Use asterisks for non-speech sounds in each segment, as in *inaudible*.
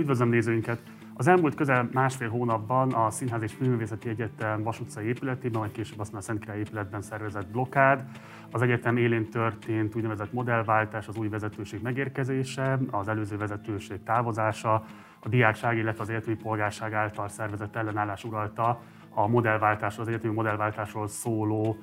Üdvözlöm nézőinket! Az elmúlt közel másfél hónapban a Színház és Filmművészeti Egyetem Vas utcai épületében, majd később aztán a Szentkirály épületben szervezett blokkád, az egyetem élén történt úgynevezett modellváltás, az új vezetőség megérkezése, az előző vezetőség távozása, a diákság, illetve az egyetemi polgárság által szervezett ellenállás uralta a modellváltásról, az egyetemi modellváltásról szóló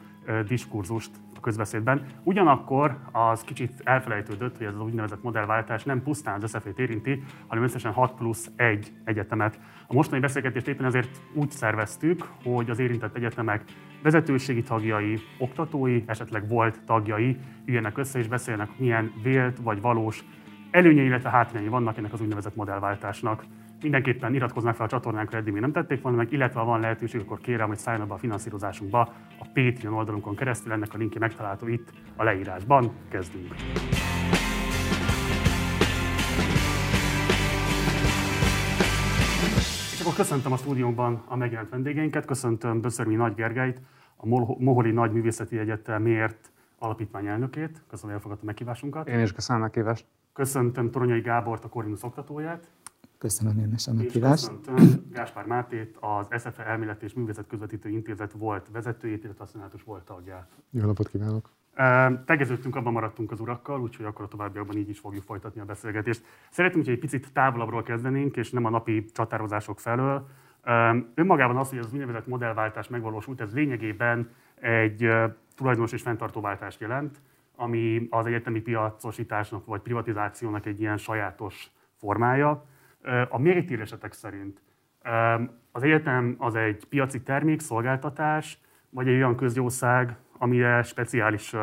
diskurzust közbeszédben. Ugyanakkor az kicsit elfelejtődött, hogy ez az úgynevezett modellváltás nem pusztán az összefét érinti, hanem összesen 6 plusz 1 egyetemet. A mostani beszélgetést éppen ezért úgy szerveztük, hogy az érintett egyetemek vezetőségi tagjai, oktatói, esetleg volt tagjai üljenek össze és beszélnek, milyen vélt vagy valós előnyei, illetve hátrányai vannak ennek az úgynevezett modellváltásnak mindenképpen iratkoznak fel a csatornánkra, eddig még nem tették volna meg, illetve ha van lehetőség, akkor kérem, hogy szálljon be a finanszírozásunkba a Patreon oldalunkon keresztül, ennek a linkje megtalálható itt a leírásban. Kezdünk! És akkor köszöntöm a stúdiónkban a megjelent vendégeinket, köszöntöm Böszörmi Nagy Gergelyt, a Moholi Nagy Művészeti Egyetem miért alapítvány elnökét. Köszönöm, hogy elfogadta meghívásunkat. Én is köszönöm a meghívást. Köszöntöm Toronyai Gábort, a Corvinus oktatóját. Köszönöm én is a meghívást. Köszöntöm Gáspár Mátét, az SFE Elmélet és Művészet Közvetítő Intézet volt vezetőjét, illetve a szenátus volt tagját. Jó napot kívánok! Tegeződtünk, abban maradtunk az urakkal, úgyhogy akkor a továbbiakban így is fogjuk folytatni a beszélgetést. Szeretném, hogy egy picit távolabbról kezdenénk, és nem a napi csatározások felől. Önmagában az, hogy az úgynevezett modellváltás megvalósult, ez lényegében egy tulajdonos és fenntartóváltást jelent, ami az egyetemi piacosításnak vagy privatizációnak egy ilyen sajátos formája. A méretírésetek szerint az egyetem az egy piaci termék, szolgáltatás, vagy egy olyan közjószág, amire speciális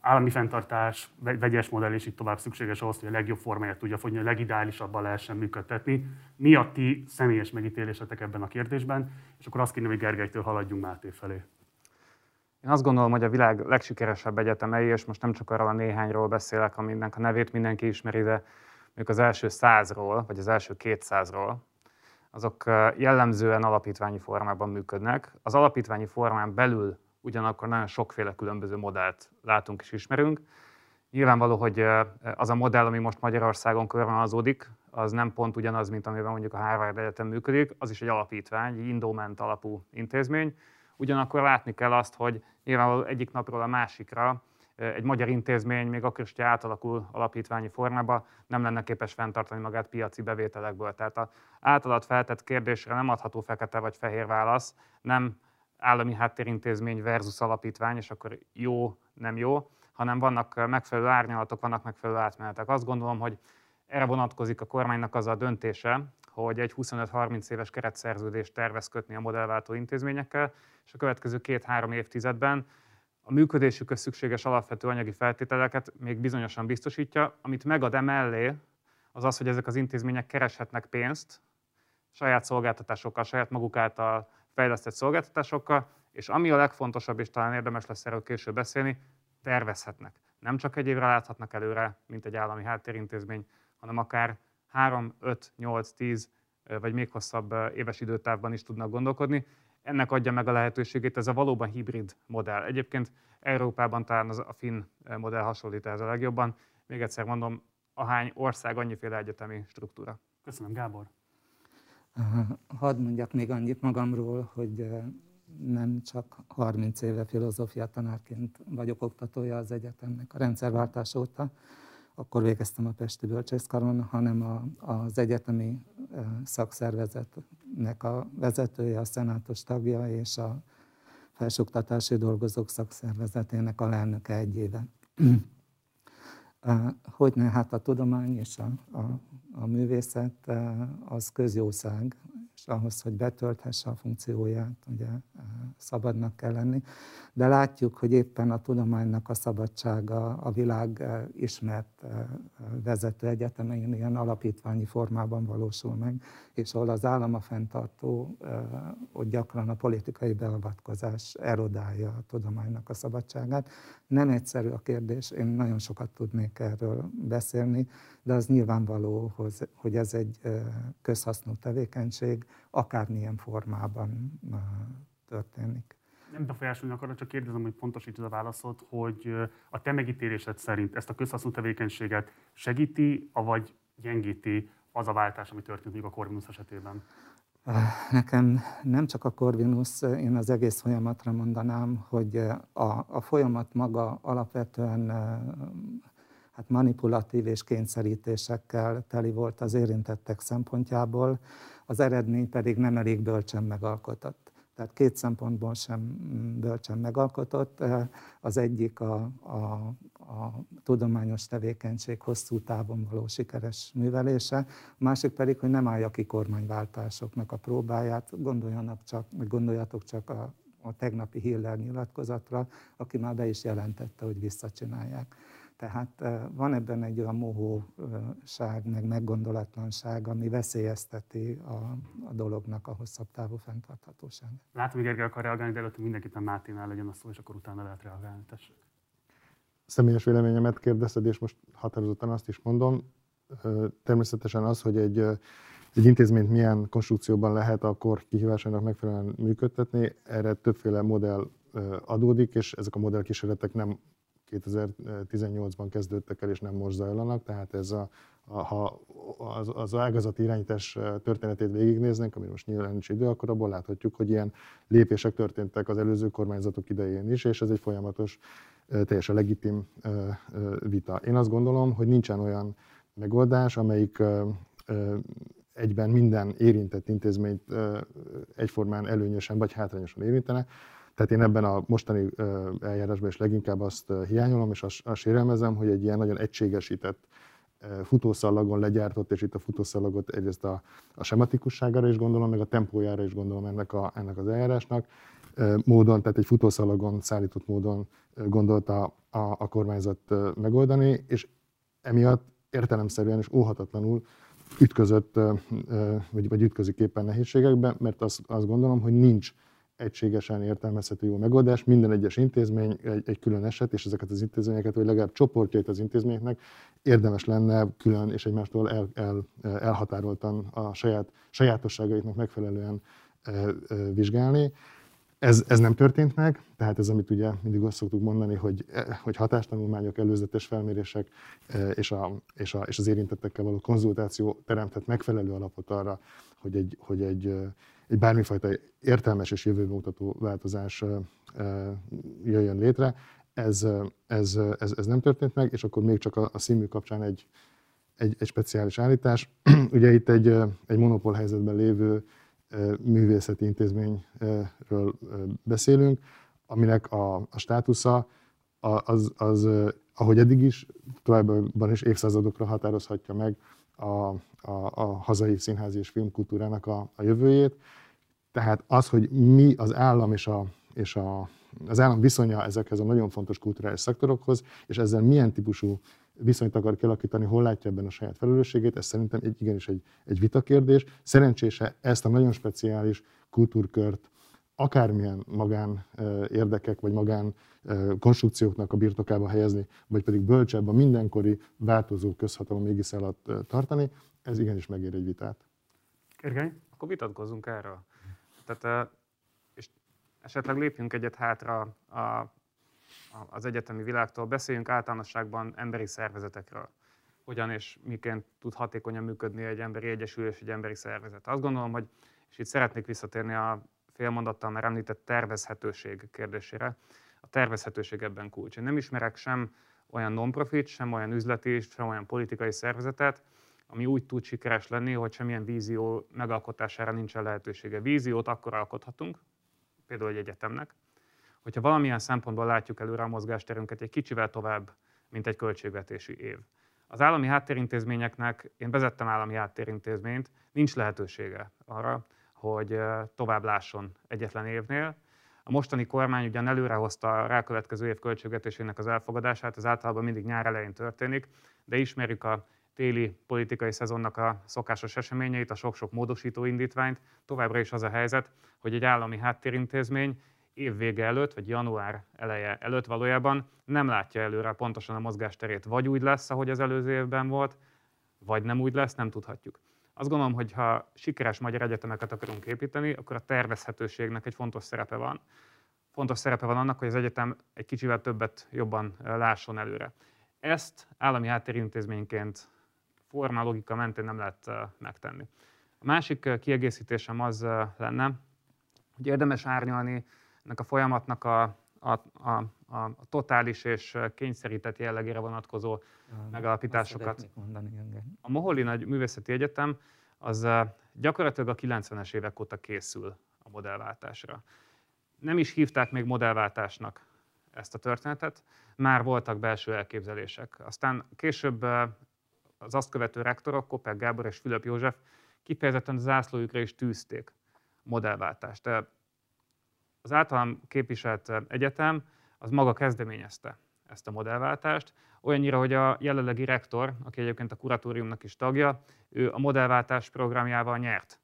állami fenntartás, vegyes modell és így tovább szükséges ahhoz, hogy a legjobb formáját tudja fogni, a legideálisabban lehessen működtetni. Mi a ti személyes megítélésetek ebben a kérdésben? És akkor azt kérném, hogy Gergelytől haladjunk Máté felé. Én azt gondolom, hogy a világ legsikeresebb egyetemei, és most nem csak arról a néhányról beszélek, aminek a nevét mindenki ismeri, de mondjuk az első százról, vagy az első kétszázról, azok jellemzően alapítványi formában működnek. Az alapítványi formán belül ugyanakkor nagyon sokféle különböző modellt látunk és ismerünk. Nyilvánvaló, hogy az a modell, ami most Magyarországon körvonalazódik, az nem pont ugyanaz, mint amiben mondjuk a Harvard Egyetem működik, az is egy alapítvány, egy endowment alapú intézmény. Ugyanakkor látni kell azt, hogy nyilvánvaló egyik napról a másikra egy magyar intézmény, még akkor is, hogy átalakul alapítványi formába, nem lenne képes fenntartani magát piaci bevételekből. Tehát az általad feltett kérdésre nem adható fekete vagy fehér válasz, nem állami háttérintézmény versus alapítvány, és akkor jó, nem jó, hanem vannak megfelelő árnyalatok, vannak megfelelő átmenetek. Azt gondolom, hogy erre vonatkozik a kormánynak az a döntése, hogy egy 25-30 éves keretszerződést tervez kötni a modellváltó intézményekkel, és a következő két-három évtizedben a működésükhöz szükséges alapvető anyagi feltételeket még bizonyosan biztosítja, amit megad emellé, az az, hogy ezek az intézmények kereshetnek pénzt saját szolgáltatásokkal, saját maguk által fejlesztett szolgáltatásokkal, és ami a legfontosabb, és talán érdemes lesz erről később beszélni, tervezhetnek. Nem csak egy évre láthatnak előre, mint egy állami háttérintézmény, hanem akár 3, 5, 8, 10 vagy még hosszabb éves időtávban is tudnak gondolkodni, ennek adja meg a lehetőségét ez a valóban hibrid modell. Egyébként Európában talán az a finn modell hasonlít ez a legjobban. Még egyszer mondom, ahány ország, annyiféle egyetemi struktúra. Köszönöm, Gábor. Hadd mondjak még annyit magamról, hogy nem csak 30 éve filozófia tanárként vagyok oktatója az egyetemnek a rendszerváltás óta, akkor végeztem a Pesti Bölcsészkaron, hanem a, az egyetemi szakszervezetnek a vezetője, a szenátus tagja és a felsőoktatási dolgozók szakszervezetének a lelnöke egy éve. Hogyne, hát a tudomány és a, a, a művészet az közjószág, és ahhoz, hogy betölthesse a funkcióját, ugye szabadnak kell lenni. De látjuk, hogy éppen a tudománynak a szabadsága a világ ismert vezető egyetemein ilyen alapítványi formában valósul meg, és ahol az állam a fenntartó, ott gyakran a politikai beavatkozás erodálja a tudománynak a szabadságát. Nem egyszerű a kérdés, én nagyon sokat tudnék erről beszélni, de az nyilvánvaló, hogy ez egy közhasznú tevékenység, akármilyen formában történik. Nem befolyásolni akarok, csak kérdezem, hogy pontosítod a válaszot, hogy a te megítélésed szerint ezt a közhasznú tevékenységet segíti, vagy gyengíti az a váltás, ami történt a Corvinus esetében? Nekem nem csak a Corvinus, én az egész folyamatra mondanám, hogy a, a folyamat maga alapvetően hát manipulatív és kényszerítésekkel teli volt az érintettek szempontjából, az eredmény pedig nem elég bölcsen megalkotott. Tehát két szempontból sem bölcsen megalkotott. Az egyik a, a, a tudományos tevékenység hosszú távon való sikeres művelése, a másik pedig, hogy nem állja ki kormányváltásoknak a próbáját. Gondoljanak csak, gondoljatok csak a, a tegnapi Hiller nyilatkozatra, aki már be is jelentette, hogy visszacsinálják. Tehát van ebben egy olyan mohóság, meg meggondolatlanság, ami veszélyezteti a, a dolognak a hosszabb távú fenntarthatóságát. Látom, hogy Gergely akar reagálni, de előtt mindenképpen Máténál legyen a szó, és akkor utána lehet reagálni. Tessék. Személyes véleményemet kérdezted, és most határozottan azt is mondom. Természetesen az, hogy egy, egy intézményt milyen konstrukcióban lehet a kor kihívásának megfelelően működtetni, erre többféle modell adódik, és ezek a modellkísérletek nem 2018-ban kezdődtek el, és nem most zajlanak, tehát ez a, ha az, az ágazati irányítás történetét végignéznénk, ami most nyilván nincs idő, akkor abból láthatjuk, hogy ilyen lépések történtek az előző kormányzatok idején is, és ez egy folyamatos, teljesen legitim vita. Én azt gondolom, hogy nincsen olyan megoldás, amelyik egyben minden érintett intézményt egyformán előnyösen vagy hátrányosan érintene, tehát én ebben a mostani eljárásban is leginkább azt hiányolom, és azt, azt sérelmezem, hogy egy ilyen nagyon egységesített futószallagon legyártott, és itt a futószallagot egyrészt a, a sematikusságára is gondolom, meg a tempójára is gondolom ennek, a, ennek az eljárásnak, módon, tehát egy futószalagon szállított módon gondolta a, a kormányzat megoldani, és emiatt értelemszerűen és óhatatlanul ütközött, vagy, vagy ütközik éppen nehézségekbe, mert azt, azt gondolom, hogy nincs egységesen értelmezhető jó megoldás. Minden egyes intézmény egy, egy külön eset, és ezeket az intézményeket, vagy legalább csoportjait az intézményeknek érdemes lenne külön és egymástól el, el, elhatároltan a saját sajátosságaiknak megfelelően e, e, vizsgálni. Ez, ez nem történt meg, tehát ez, amit ugye mindig azt szoktuk mondani, hogy, e, hogy hatástanulmányok, előzetes felmérések és, a, és, a, és az érintettekkel való konzultáció teremthet megfelelő alapot arra, hogy egy, hogy egy egy bármifajta értelmes és jövőbe mutató változás jöjjön létre. Ez, ez, ez, ez nem történt meg, és akkor még csak a, a színmű kapcsán egy, egy, egy speciális állítás. *clears throat* Ugye itt egy, egy monopól helyzetben lévő művészeti intézményről beszélünk, aminek a, a státusza az, az, ahogy eddig is, továbbban is évszázadokra határozhatja meg a, a, a hazai színházi és filmkultúrának a, a jövőjét. Tehát az, hogy mi az állam és, a, és a, az állam viszonya ezekhez a nagyon fontos kulturális szektorokhoz, és ezzel milyen típusú viszonyt akar kialakítani, hol látja ebben a saját felelősségét, ez szerintem egy, igenis egy, egy vitakérdés. Szerencsése ezt a nagyon speciális kultúrkört akármilyen magán érdekek vagy magán konstrukcióknak a birtokába helyezni, vagy pedig bölcsebb a mindenkori változó közhatalom égisz alatt tartani, ez igenis megér egy vitát. Gergely? Akkor vitatkozzunk erről. Tehát, és esetleg lépjünk egyet hátra a, az egyetemi világtól, beszéljünk általánosságban emberi szervezetekről. Hogyan és miként tud hatékonyan működni egy emberi egyesülés, egy emberi szervezet. Azt gondolom, hogy, és itt szeretnék visszatérni a félmondattal már említett tervezhetőség kérdésére. A tervezhetőség ebben kulcs. Én nem ismerek sem olyan non-profit, sem olyan üzleti, sem olyan politikai szervezetet, ami úgy tud sikeres lenni, hogy semmilyen vízió megalkotására nincsen lehetősége. Víziót akkor alkothatunk, például egy egyetemnek, hogyha valamilyen szempontból látjuk előre a mozgásterünket egy kicsivel tovább, mint egy költségvetési év. Az állami háttérintézményeknek, én vezettem állami háttérintézményt, nincs lehetősége arra, hogy tovább lásson egyetlen évnél. A mostani kormány ugyan előrehozta a rákövetkező év költségvetésének az elfogadását, ez általában mindig nyár elején történik, de ismerjük a téli politikai szezonnak a szokásos eseményeit, a sok-sok módosító indítványt. Továbbra is az a helyzet, hogy egy állami háttérintézmény évvége előtt, vagy január eleje előtt valójában nem látja előre pontosan a mozgásterét. Vagy úgy lesz, ahogy az előző évben volt, vagy nem úgy lesz, nem tudhatjuk. Azt gondolom, hogy ha sikeres magyar egyetemeket akarunk építeni, akkor a tervezhetőségnek egy fontos szerepe van. Fontos szerepe van annak, hogy az egyetem egy kicsivel többet jobban lásson előre. Ezt állami háttérintézményként forma logika mentén nem lehet megtenni. A másik kiegészítésem az lenne, hogy érdemes árnyalni ennek a folyamatnak a, a, a, a totális és kényszerített jellegére vonatkozó megalapításokat. A Moholi Nagy Művészeti Egyetem az gyakorlatilag a 90-es évek óta készül a modellváltásra. Nem is hívták még modellváltásnak ezt a történetet, már voltak belső elképzelések. Aztán később az azt követő rektorok, Kopek Gábor és Fülöp József kifejezetten zászlójukra is tűzték modellváltást. Az általam képviselt egyetem az maga kezdeményezte ezt a modellváltást, olyannyira, hogy a jelenlegi rektor, aki egyébként a kuratóriumnak is tagja, ő a modellváltás programjával nyert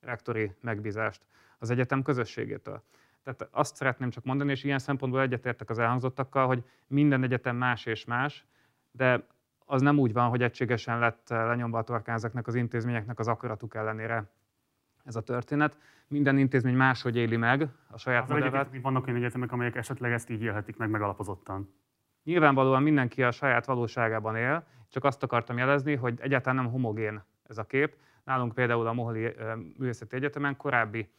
rektori megbízást az egyetem közösségétől. Tehát azt szeretném csak mondani, és ilyen szempontból egyetértek az elhangzottakkal, hogy minden egyetem más és más, de az nem úgy van, hogy egységesen lett lenyomva a torkán ezeknek az intézményeknek az akaratuk ellenére ez a történet. Minden intézmény máshogy éli meg a saját modellát. Vannak olyan egyetemek, amelyek esetleg ezt így élhetik meg megalapozottan. Nyilvánvalóan mindenki a saját valóságában él, csak azt akartam jelezni, hogy egyáltalán nem homogén ez a kép. Nálunk például a Moholi Művészeti Egyetemen korábbi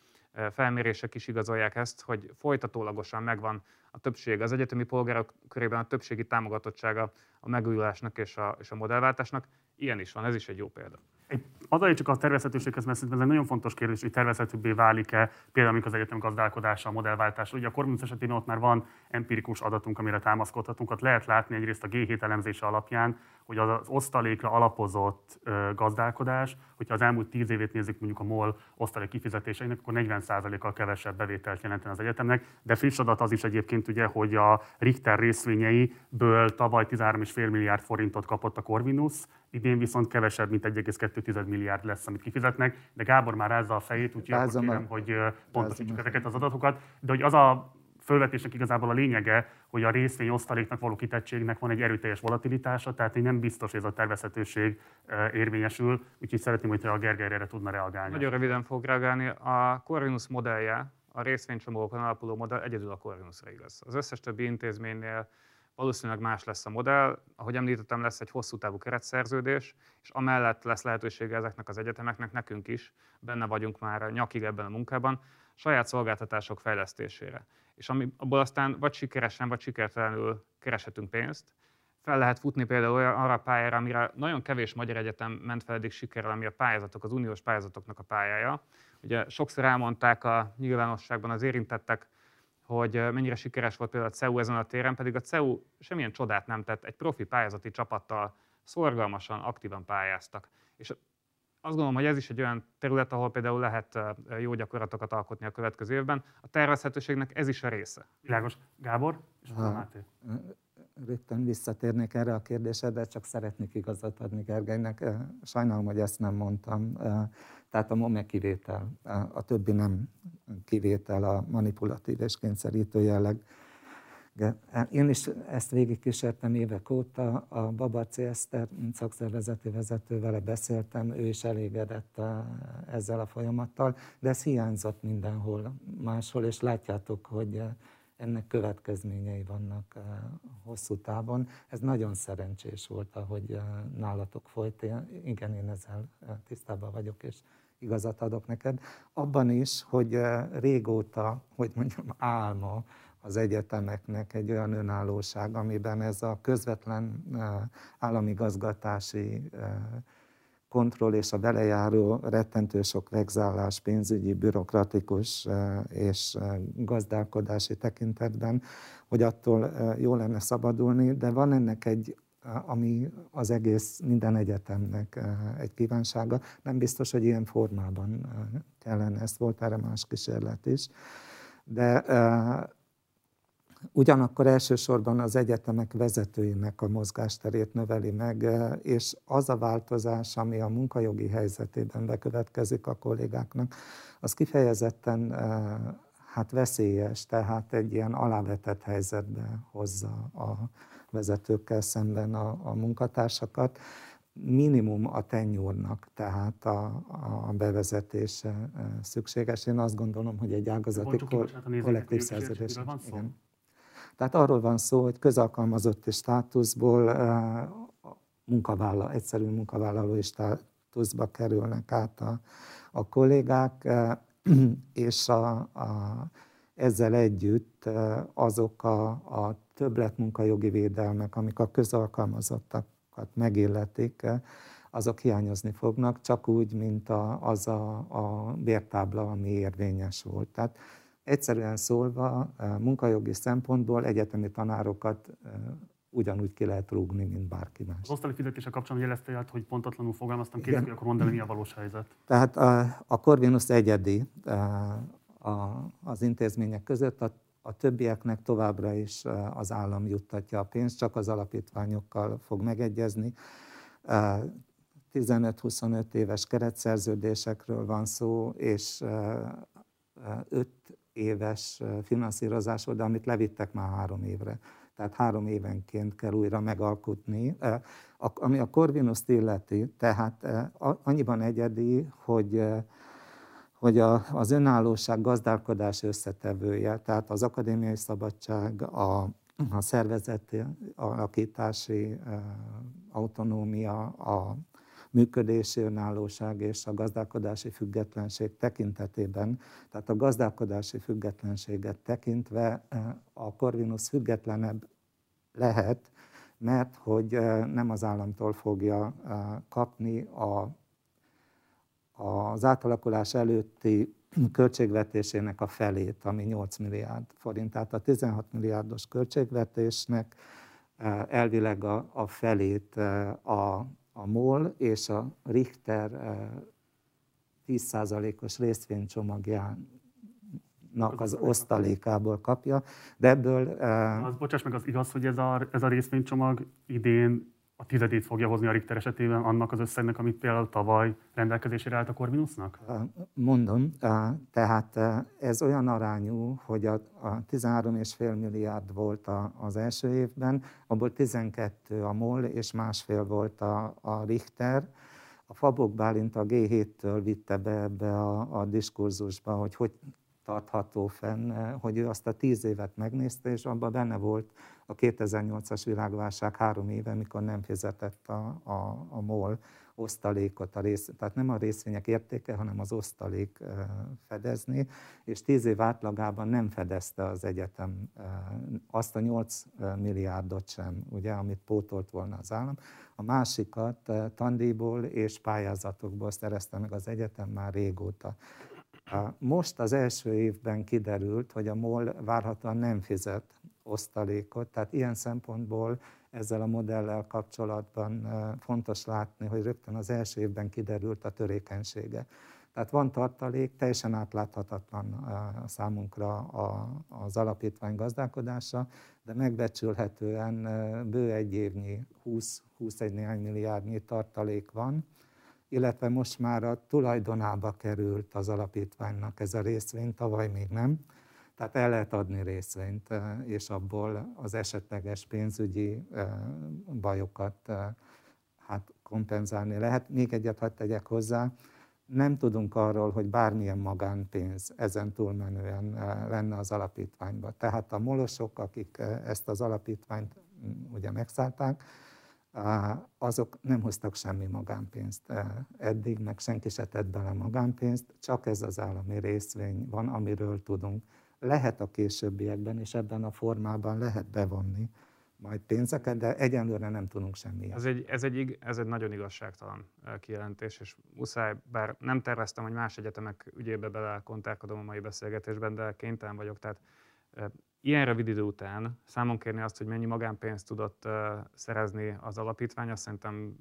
felmérések is igazolják ezt, hogy folytatólagosan megvan a többség, az egyetemi polgárok körében a többségi támogatottsága a megújulásnak és a, és a modellváltásnak. Ilyen is van, ez is egy jó példa. Egy, adai csak a tervezhetőséghez, mert szerintem ez egy nagyon fontos kérdés, hogy tervezhetőbbé válik-e például amikor az egyetem gazdálkodása, a modellváltása. Ugye a Corvinus esetében ott már van empirikus adatunk, amire támaszkodhatunk. Ott lehet látni egyrészt a G7 elemzése alapján, hogy az, az osztalékra alapozott gazdálkodás, hogyha az elmúlt tíz évét nézzük mondjuk a MOL osztalék kifizetéseinek, akkor 40%-kal kevesebb bevételt jelenten az egyetemnek. De friss adat az is egyébként ugye, hogy a Richter részvényeiből tavaly 13,5 milliárd forintot kapott a Corvinus, idén viszont kevesebb, mint 1,2 milliárd lesz, amit kifizetnek, de Gábor már rázza a fejét, úgyhogy akkor kérem, hogy pontosítsuk ezeket az adatokat. De hogy az a fölvetésnek igazából a lényege, hogy a részvény osztaléknak való kitettségnek van egy erőteljes volatilitása, tehát nem biztos, hogy ez a tervezhetőség érvényesül, úgyhogy szeretném, hogyha a Gergely erre tudna reagálni. Nagyon röviden fog reagálni. A Corvinus modellje, a részvénycsomagokon alapuló modell egyedül a Corvinusra igaz. Az összes többi intézménynél valószínűleg más lesz a modell. Ahogy említettem, lesz egy hosszú távú keretszerződés, és amellett lesz lehetősége ezeknek az egyetemeknek, nekünk is, benne vagyunk már nyakig ebben a munkában, saját szolgáltatások fejlesztésére. És ami, abból aztán vagy sikeresen, vagy sikertelenül kereshetünk pénzt, fel lehet futni például arra a pályára, amire nagyon kevés magyar egyetem ment fel eddig sikerrel, ami a pályázatok, az uniós pályázatoknak a pályája. Ugye sokszor elmondták a nyilvánosságban az érintettek, hogy mennyire sikeres volt például a CEU ezen a téren, pedig a CEU semmilyen csodát nem tett, egy profi pályázati csapattal szorgalmasan, aktívan pályáztak. És azt gondolom, hogy ez is egy olyan terület, ahol például lehet jó gyakorlatokat alkotni a következő évben. A tervezhetőségnek ez is a része. Világos. Gábor? És ha, Máté. Rögtön visszatérnék erre a kérdésre, de csak szeretnék igazat adni Gergelynek. Sajnálom, hogy ezt nem mondtam. Tehát a MOME kivétel, a többi nem kivétel, a manipulatív és kényszerítő jelleg. Én is ezt végigkísértem évek óta, a Babaci Eszter szakszervezeti vezetővel beszéltem, ő is elégedett ezzel a folyamattal, de ez hiányzott mindenhol máshol, és látjátok, hogy ennek következményei vannak hosszú távon. Ez nagyon szerencsés volt, ahogy nálatok folyt. Igen, én ezzel tisztában vagyok, és igazat adok neked. Abban is, hogy régóta, hogy mondjam, álma az egyetemeknek egy olyan önállóság, amiben ez a közvetlen állami gazgatási kontroll és a belejáró rettentő sok vegzálás pénzügyi, bürokratikus és gazdálkodási tekintetben, hogy attól jó lenne szabadulni, de van ennek egy ami az egész minden egyetemnek egy kívánsága. Nem biztos, hogy ilyen formában kellene, ezt volt erre más kísérlet is. De Ugyanakkor elsősorban az egyetemek vezetőinek a mozgásterét növeli meg, és az a változás, ami a munkajogi helyzetében bekövetkezik a kollégáknak, az kifejezetten hát veszélyes, tehát egy ilyen alávetett helyzetbe hozza a vezetőkkel szemben a, a munkatársakat. Minimum a tenyúrnak, tehát a, a bevezetése szükséges. Én azt gondolom, hogy egy ágazati kollektív szerződés. Igen. Tehát arról van szó, hogy közalkalmazotti státuszból munkavállaló, egyszerű munkavállalói státuszba kerülnek át a, a kollégák, *clears throat* és a, a, ezzel együtt azok a, a többletmunkajogi védelmek, amik a közalkalmazottakat megilletik, azok hiányozni fognak, csak úgy, mint a, az a, a bértábla, ami érvényes volt. Tehát egyszerűen szólva, munkajogi szempontból egyetemi tanárokat ugyanúgy ki lehet rúgni, mint bárki más. Az osztali fizetése kapcsán jelezte, hogy pontatlanul fogalmaztam, kérdezik, hogy akkor mondani, mi a valós helyzet. Tehát a, a Corvinus egyedi a, az intézmények között, a, a többieknek továbbra is az állam juttatja a pénzt, csak az alapítványokkal fog megegyezni. 15-25 éves keretszerződésekről van szó, és 5 éves finanszírozásról, de amit levittek már három évre. Tehát három évenként kell újra megalkotni. Ami a Corvinuszt illeti, tehát annyiban egyedi, hogy hogy a, az önállóság gazdálkodás összetevője, tehát az akadémiai szabadság, a, a szervezeti alakítási autonómia, a működési önállóság és a gazdálkodási függetlenség tekintetében, tehát a gazdálkodási függetlenséget tekintve a Corvinus függetlenebb lehet, mert hogy nem az államtól fogja kapni a, az átalakulás előtti költségvetésének a felét, ami 8 milliárd forint. Tehát a 16 milliárdos költségvetésnek elvileg a, a felét a a MOL és a Richter 10%-os eh, részvénycsomagjának az osztalékából kapja, de ebből... Az, bocsáss meg, az igaz, hogy ez a, ez a részvénycsomag idén a tizedét fogja hozni a Richter esetében annak az összegnek, amit például tavaly rendelkezésére állt a Corvinusnak? Mondom, tehát ez olyan arányú, hogy a, a 13,5 milliárd volt az első évben, abból 12 a MOL és másfél volt a Richter. A Fabok Bálint a G7-től vitte be ebbe a, a diskurzusba, hogy hogy tartható fenn, hogy ő azt a tíz évet megnézte, és abban benne volt a 2008-as világválság három éve, mikor nem fizetett a, a, a MOL osztalékot, a rész, tehát nem a részvények értéke, hanem az osztalék fedezni, és tíz év átlagában nem fedezte az egyetem azt a 8 milliárdot sem, ugye, amit pótolt volna az állam. A másikat tandíjból és pályázatokból szerezte meg az egyetem már régóta. Most az első évben kiderült, hogy a MOL várhatóan nem fizet osztalékot, tehát ilyen szempontból ezzel a modellel kapcsolatban fontos látni, hogy rögtön az első évben kiderült a törékenysége. Tehát van tartalék, teljesen átláthatatlan a számunkra az alapítvány gazdálkodása, de megbecsülhetően bő egy évnyi 20-21 néhány milliárdnyi tartalék van, illetve most már a tulajdonába került az alapítványnak ez a részvény, tavaly még nem. Tehát el lehet adni részvényt, és abból az esetleges pénzügyi bajokat hát kompenzálni lehet. Még egyet hadd tegyek hozzá, nem tudunk arról, hogy bármilyen magánpénz ezen túlmenően lenne az alapítványban. Tehát a molosok, akik ezt az alapítványt ugye megszállták, azok nem hoztak semmi magánpénzt eddig, meg senki se tett bele magánpénzt, csak ez az állami részvény van, amiről tudunk. Lehet a későbbiekben, és ebben a formában lehet bevonni majd pénzeket, de egyenlőre nem tudunk semmi. Ez egy, ez, egy, ez egy nagyon igazságtalan kijelentés, és muszáj, bár nem terveztem, hogy más egyetemek ügyébe belekontálkodom a mai beszélgetésben, de kénytelen vagyok, tehát ilyen rövid idő után számon kérni azt, hogy mennyi magánpénzt tudott szerezni az alapítvány, azt szerintem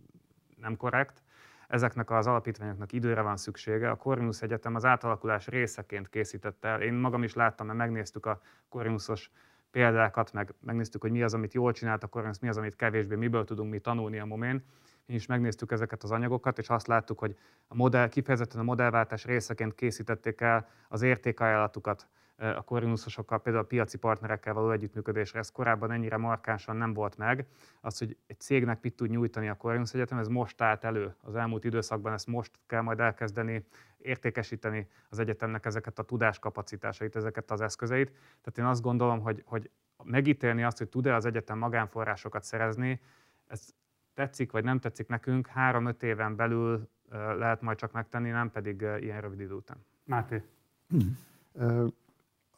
nem korrekt. Ezeknek az alapítványoknak időre van szüksége. A Corvinus Egyetem az átalakulás részeként készítette el. Én magam is láttam, mert megnéztük a Corvinusos példákat, meg megnéztük, hogy mi az, amit jól csinált a Corvinus, mi az, amit kevésbé, miből tudunk mi tanulni a momén. Mi is megnéztük ezeket az anyagokat, és azt láttuk, hogy a modell, kifejezetten a modellváltás részeként készítették el az értékajánlatukat a korinuszosokkal, például a piaci partnerekkel való együttműködésre. Ez korábban ennyire markánsan nem volt meg. Az, hogy egy cégnek mit tud nyújtani a Corvinus Egyetem, ez most állt elő az elmúlt időszakban, ezt most kell majd elkezdeni értékesíteni az egyetemnek ezeket a tudáskapacitásait, ezeket az eszközeit. Tehát én azt gondolom, hogy, hogy megítélni azt, hogy tud-e az egyetem magánforrásokat szerezni, ez tetszik vagy nem tetszik nekünk, három-öt éven belül lehet majd csak megtenni, nem pedig ilyen rövid idő után. Máté.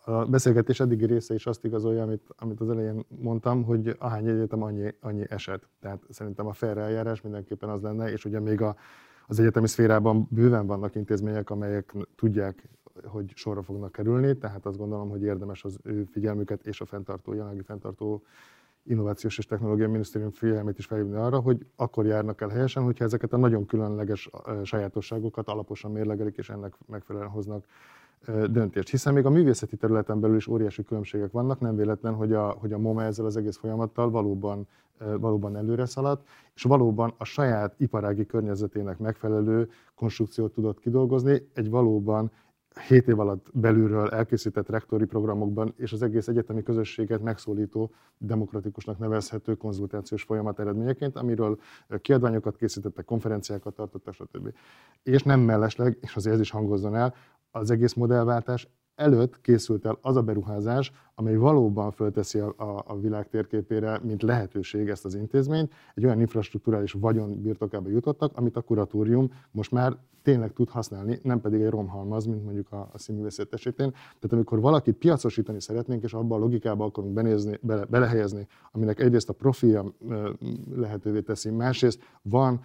A beszélgetés eddigi része is azt igazolja, amit, amit az elején mondtam, hogy ahány egyetem, annyi, annyi eset. Tehát szerintem a fair eljárás mindenképpen az lenne, és ugye még a, az egyetemi szférában bőven vannak intézmények, amelyek tudják, hogy sorra fognak kerülni, tehát azt gondolom, hogy érdemes az ő figyelmüket és a fenntartó, jelenlegi fenntartó Innovációs és Technológiai Minisztérium figyelmét is felhívni arra, hogy akkor járnak el helyesen, hogyha ezeket a nagyon különleges sajátosságokat alaposan mérlegelik, és ennek megfelelően hoznak döntést. Hiszen még a művészeti területen belül is óriási különbségek vannak, nem véletlen, hogy a, hogy a MOMA ezzel az egész folyamattal valóban, valóban előre szaladt, és valóban a saját iparági környezetének megfelelő konstrukciót tudott kidolgozni, egy valóban 7 év alatt belülről elkészített rektori programokban és az egész egyetemi közösséget megszólító, demokratikusnak nevezhető konzultációs folyamat eredményeként, amiről kiadványokat készítettek, konferenciákat tartottak, stb. És nem mellesleg, és azért ez is hangozzon el, az egész modellváltás előtt készült el az a beruházás, amely valóban fölteszi a, a, a világ térképére, mint lehetőség ezt az intézményt. Egy olyan infrastruktúrális vagyon birtokába jutottak, amit a kuratórium most már tényleg tud használni, nem pedig egy romhalmaz, mint mondjuk a, a színművészet esetén. Tehát amikor valakit piacosítani szeretnénk, és abban a logikába akarunk benézni, bele, belehelyezni, aminek egyrészt a profilja lehetővé teszi, másrészt van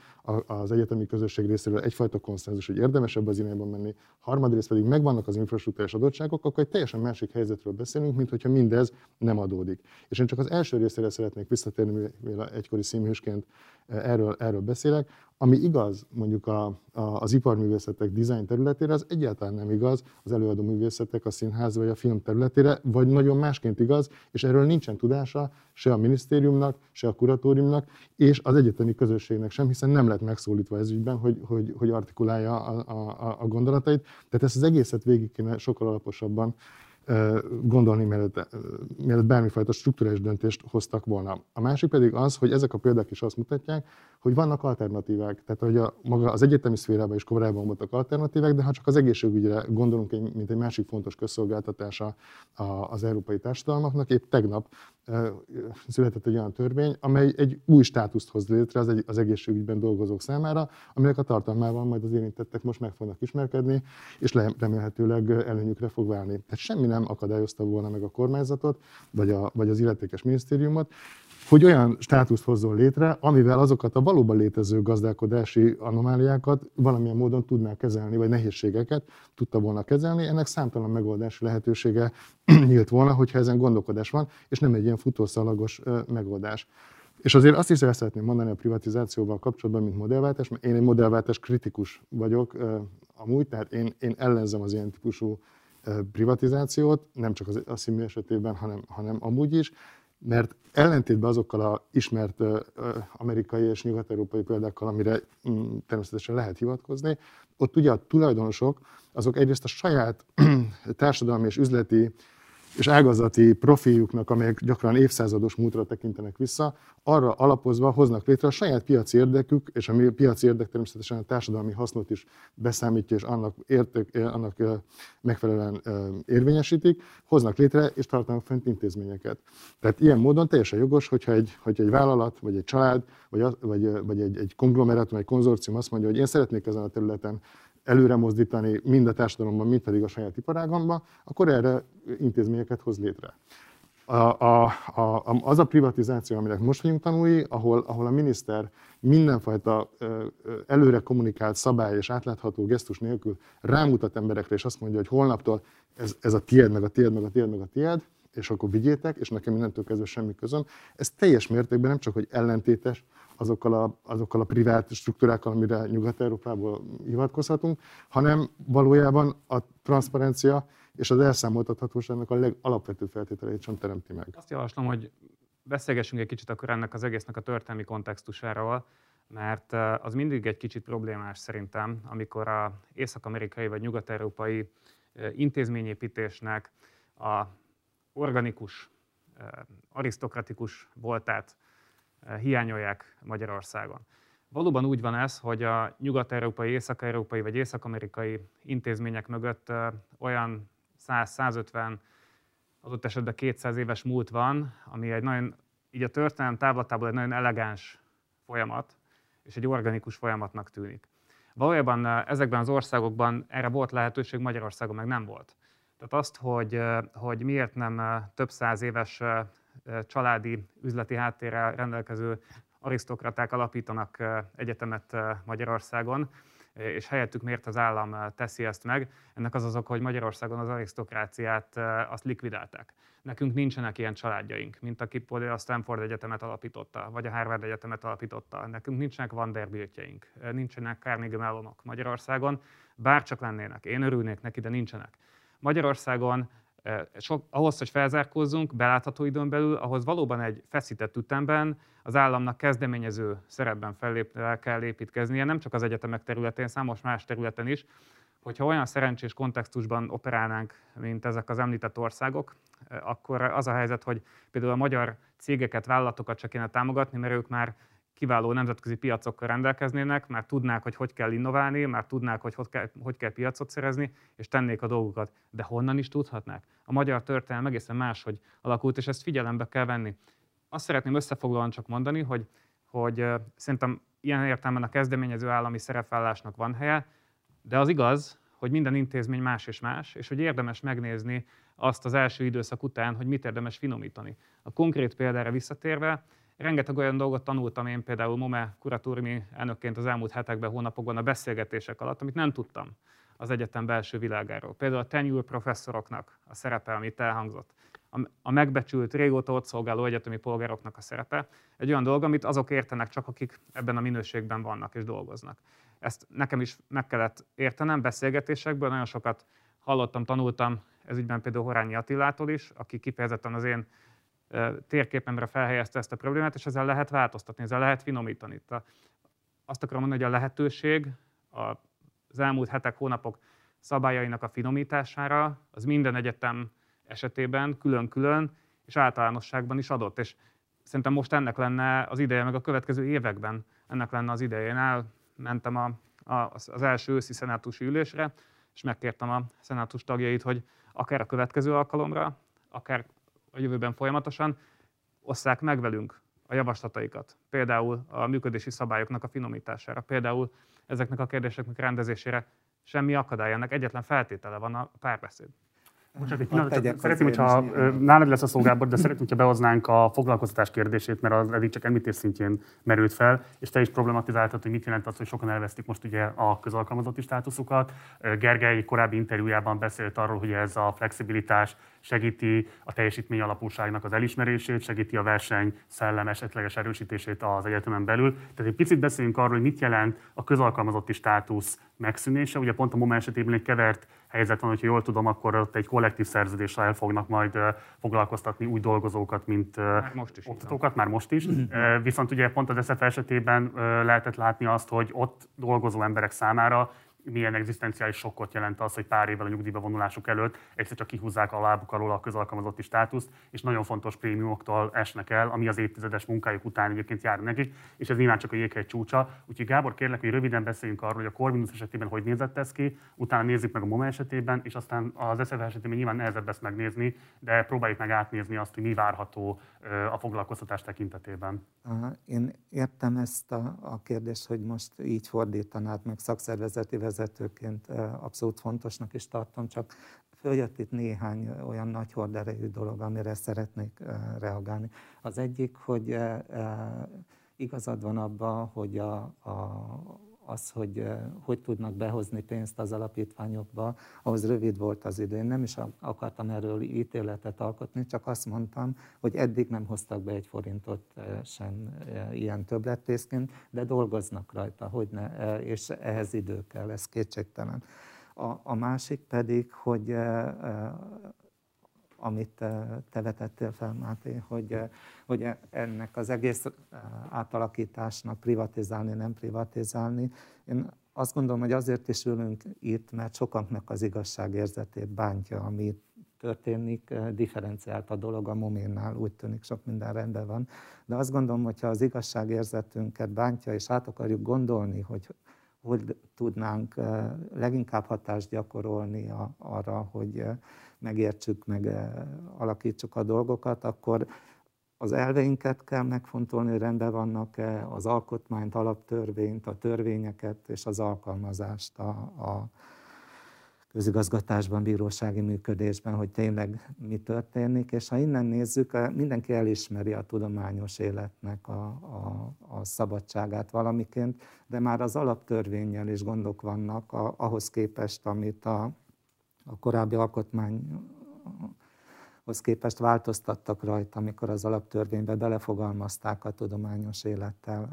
az egyetemi közösség részéről egyfajta konszenzus, hogy érdemesebb az irányba menni, harmadrészt pedig megvannak az infrastruktúrás adottságok, akkor egy teljesen másik helyzetről beszélünk, mint hogyha mindez nem adódik. És én csak az első részére szeretnék visszatérni, mivel egykori színhősként erről, erről beszélek. Ami igaz mondjuk a, a, az iparművészetek dizájn területére, az egyáltalán nem igaz az előadó művészetek, a színház vagy a film területére, vagy nagyon másként igaz, és erről nincsen tudása se a minisztériumnak, se a kuratóriumnak, és az egyetemi közösségnek sem, hiszen nem lett megszólítva ez ügyben, hogy, hogy, hogy artikulálja a, a, a gondolatait. Tehát ezt az egészet végig kéne sokkal alaposabban gondolni, mielőtt, mielőtt bármifajta struktúrális döntést hoztak volna. A másik pedig az, hogy ezek a példák is azt mutatják, hogy vannak alternatívák. Tehát, hogy a, maga az egyetemi szférában is korábban voltak alternatívák, de ha csak az egészségügyre gondolunk, mint egy másik fontos közszolgáltatása az európai társadalmaknak, épp tegnap született egy olyan törvény, amely egy új státuszt hoz létre az, egy, az egészségügyben dolgozók számára, aminek a tartalmával majd az érintettek most meg fognak ismerkedni, és remélhetőleg előnyükre fog válni. Tehát semmi nem akadályozta volna meg a kormányzatot, vagy, a, vagy az illetékes minisztériumot, hogy olyan státuszt hozzon létre, amivel azokat a valóban létező gazdálkodási anomáliákat valamilyen módon tudná kezelni, vagy nehézségeket tudta volna kezelni. Ennek számtalan megoldási lehetősége *clears throat* nyílt volna, hogyha ezen gondolkodás van, és nem egy ilyen futószalagos megoldás. És azért azt is el szeretném mondani a privatizációval kapcsolatban, mint modellváltás, mert én egy modellváltás kritikus vagyok amúgy, tehát én, én ellenzem az ilyen típusú privatizációt, nem csak az, a színmű esetében, hanem, hanem amúgy is, mert ellentétben azokkal a ismert amerikai és nyugat-európai példákkal, amire mm, természetesen lehet hivatkozni, ott ugye a tulajdonosok azok egyrészt a saját társadalmi és üzleti és ágazati profiljuknak, amelyek gyakran évszázados múltra tekintenek vissza, arra alapozva hoznak létre a saját piaci érdekük, és a piaci érdek természetesen a társadalmi hasznot is beszámítja, és annak, érték, annak megfelelően érvényesítik, hoznak létre és tartanak fent intézményeket. Tehát ilyen módon teljesen jogos, hogyha egy, hogyha egy vállalat, vagy egy család, vagy, vagy, vagy egy, egy konglomerátum, egy konzorcium azt mondja, hogy én szeretnék ezen a területen előre mozdítani mind a társadalomban, mind pedig a saját iparágamban, akkor erre intézményeket hoz létre. A, a, a, az a privatizáció, aminek most vagyunk tanulni, ahol, ahol a miniszter mindenfajta előre kommunikált szabály és átlátható gesztus nélkül rámutat emberekre, és azt mondja, hogy holnaptól ez, ez a tied, meg a tied, meg a tied, meg a tied, és akkor vigyétek, és nekem mindentől kezdve semmi közöm. Ez teljes mértékben nem csak, hogy ellentétes azokkal a, azokkal a privát struktúrákkal, amire Nyugat-Európából hivatkozhatunk, hanem valójában a transzparencia és az elszámoltathatóságnak a legalapvetőbb feltételeit sem teremti meg. Azt javaslom, hogy beszélgessünk egy kicsit akkor ennek az egésznek a történelmi kontextusáról, mert az mindig egy kicsit problémás szerintem, amikor a észak-amerikai vagy nyugat-európai intézményépítésnek a organikus, arisztokratikus voltát hiányolják Magyarországon. Valóban úgy van ez, hogy a nyugat-európai, észak-európai vagy észak-amerikai intézmények mögött olyan 100-150, adott esetben 200 éves múlt van, ami egy nagyon, így a történelem távlatából egy nagyon elegáns folyamat, és egy organikus folyamatnak tűnik. Valójában ezekben az országokban erre volt lehetőség, Magyarországon meg nem volt. Tehát azt, hogy, hogy miért nem több száz éves családi üzleti háttérrel rendelkező arisztokraták alapítanak egyetemet Magyarországon, és helyettük miért az állam teszi ezt meg. Ennek az az oka, hogy Magyarországon az arisztokráciát azt likvidálták. Nekünk nincsenek ilyen családjaink, mint aki például a Stanford Egyetemet alapította, vagy a Harvard Egyetemet alapította. Nekünk nincsenek Vanderbiltjeink, nincsenek Carnegie Mellonok Magyarországon, bár csak lennének. Én örülnék neki, de nincsenek. Magyarországon sok, ahhoz, hogy felzárkózzunk belátható időn belül, ahhoz valóban egy feszített ütemben az államnak kezdeményező szerepben fellép, kell építkeznie, nem csak az egyetemek területén, számos más területen is, hogyha olyan szerencsés kontextusban operálnánk, mint ezek az említett országok, akkor az a helyzet, hogy például a magyar cégeket, vállalatokat csak kéne támogatni, mert ők már kiváló nemzetközi piacokkal rendelkeznének, már tudnák, hogy hogy kell innoválni, már tudnák, hogy hogy kell, hogy kell piacot szerezni, és tennék a dolgokat. De honnan is tudhatnák? A magyar történelem egészen máshogy alakult, és ezt figyelembe kell venni. Azt szeretném összefoglalóan csak mondani, hogy, hogy szerintem ilyen értelemben a kezdeményező állami szerepvállásnak van helye, de az igaz, hogy minden intézmény más és más, és hogy érdemes megnézni azt az első időszak után, hogy mit érdemes finomítani. A konkrét példára visszatérve, Rengeteg olyan dolgot tanultam én például MOME kuratóriumi elnökként az elmúlt hetekben, hónapokban a beszélgetések alatt, amit nem tudtam az egyetem belső világáról. Például a tenure professzoroknak a szerepe, amit elhangzott. A megbecsült, régóta ott szolgáló egyetemi polgároknak a szerepe. Egy olyan dolog, amit azok értenek csak, akik ebben a minőségben vannak és dolgoznak. Ezt nekem is meg kellett értenem beszélgetésekből, nagyon sokat hallottam, tanultam ez ügyben például Horányi Attilától is, aki kifejezetten az én térképemre felhelyezte ezt a problémát, és ezzel lehet változtatni, ezzel lehet finomítani. Azt akarom mondani, hogy a lehetőség az elmúlt hetek, hónapok szabályainak a finomítására az minden egyetem esetében külön-külön és általánosságban is adott. És szerintem most ennek lenne az ideje, meg a következő években ennek lenne az ideje. Én elmentem a, a, az első őszi szenátusi ülésre, és megkértem a szenátus tagjait, hogy akár a következő alkalomra, akár a jövőben folyamatosan, osszák meg velünk a javaslataikat. Például a működési szabályoknak a finomítására, például ezeknek a kérdéseknek rendezésére semmi akadály, ennek egyetlen feltétele van a párbeszéd. Most egy pillanat, szeretném, hogyha nálad lesz a szolgából, de szeretném, hogyha behoznánk a foglalkoztatás kérdését, mert az eddig csak említés szintjén merült fel, és te is problematizáltad, hogy mit jelent az, hogy sokan elvesztik most ugye a közalkalmazotti státuszukat. Gergely korábbi interjújában beszélt arról, hogy ez a flexibilitás segíti a teljesítmény alapúságnak az elismerését, segíti a verseny szellem esetleges erősítését az egyetemen belül. Tehát egy picit beszéljünk arról, hogy mit jelent a közalkalmazotti státusz megszűnése. Ugye pont a MOMA esetében egy kevert helyzet van, hogyha jól tudom, akkor ott egy kollektív szerződéssel el fognak majd foglalkoztatni új dolgozókat, mint már most is oktatókat, már most is. Viszont ugye pont az SF esetében lehetett látni azt, hogy ott dolgozó emberek számára milyen egzisztenciális sokkot jelent az, hogy pár évvel a nyugdíjba vonulásuk előtt egyszer csak kihúzzák a lábuk alól a közalkalmazotti státuszt, és nagyon fontos prémiumoktól esnek el, ami az évtizedes munkájuk után egyébként jár nekik, és ez nyilván csak a jéghegy csúcsa. Úgyhogy Gábor, kérlek, hogy röviden beszéljünk arról, hogy a Corvinus esetében hogy nézett ez ki, utána nézzük meg a MOMA esetében, és aztán az SZF esetében nyilván nehezebb ezt megnézni, de próbáljuk meg átnézni azt, hogy mi várható a foglalkoztatás tekintetében. Én értem ezt a, a kérdést, hogy most így fordítanád meg szakszervezeti vezetőként abszolút fontosnak is tartom, csak följött itt néhány olyan nagy horderejű dolog, amire szeretnék reagálni. Az egyik, hogy igazad van abban, hogy a, a az, hogy hogy tudnak behozni pénzt az alapítványokba, ahhoz rövid volt az idő. Én nem is akartam erről ítéletet alkotni, csak azt mondtam, hogy eddig nem hoztak be egy forintot sem ilyen többletpénzként, de dolgoznak rajta, hogy ne, és ehhez idő kell, ez kétségtelen. A, a másik pedig, hogy amit te vetettél fel, Máté, hogy, hogy ennek az egész átalakításnak privatizálni, nem privatizálni. Én azt gondolom, hogy azért is ülünk itt, mert sokaknak az igazságérzetét bántja, ami történik, differenciált a dolog a moménnál, úgy tűnik sok minden rendben van. De azt gondolom, hogyha az igazságérzetünket bántja, és át akarjuk gondolni, hogy hogy tudnánk leginkább hatást gyakorolni arra, hogy megértsük, meg alakítsuk a dolgokat, akkor az elveinket kell megfontolni, rendben vannak-e, az alkotmányt, alaptörvényt, a törvényeket és az alkalmazást a, a közigazgatásban, bírósági működésben, hogy tényleg mi történik, és ha innen nézzük, mindenki elismeri a tudományos életnek a, a, a szabadságát valamiként, de már az alaptörvényel is gondok vannak a, ahhoz képest, amit a, a korábbi alkotmány hoz képest változtattak rajta, amikor az alaptörvénybe belefogalmazták a tudományos élettel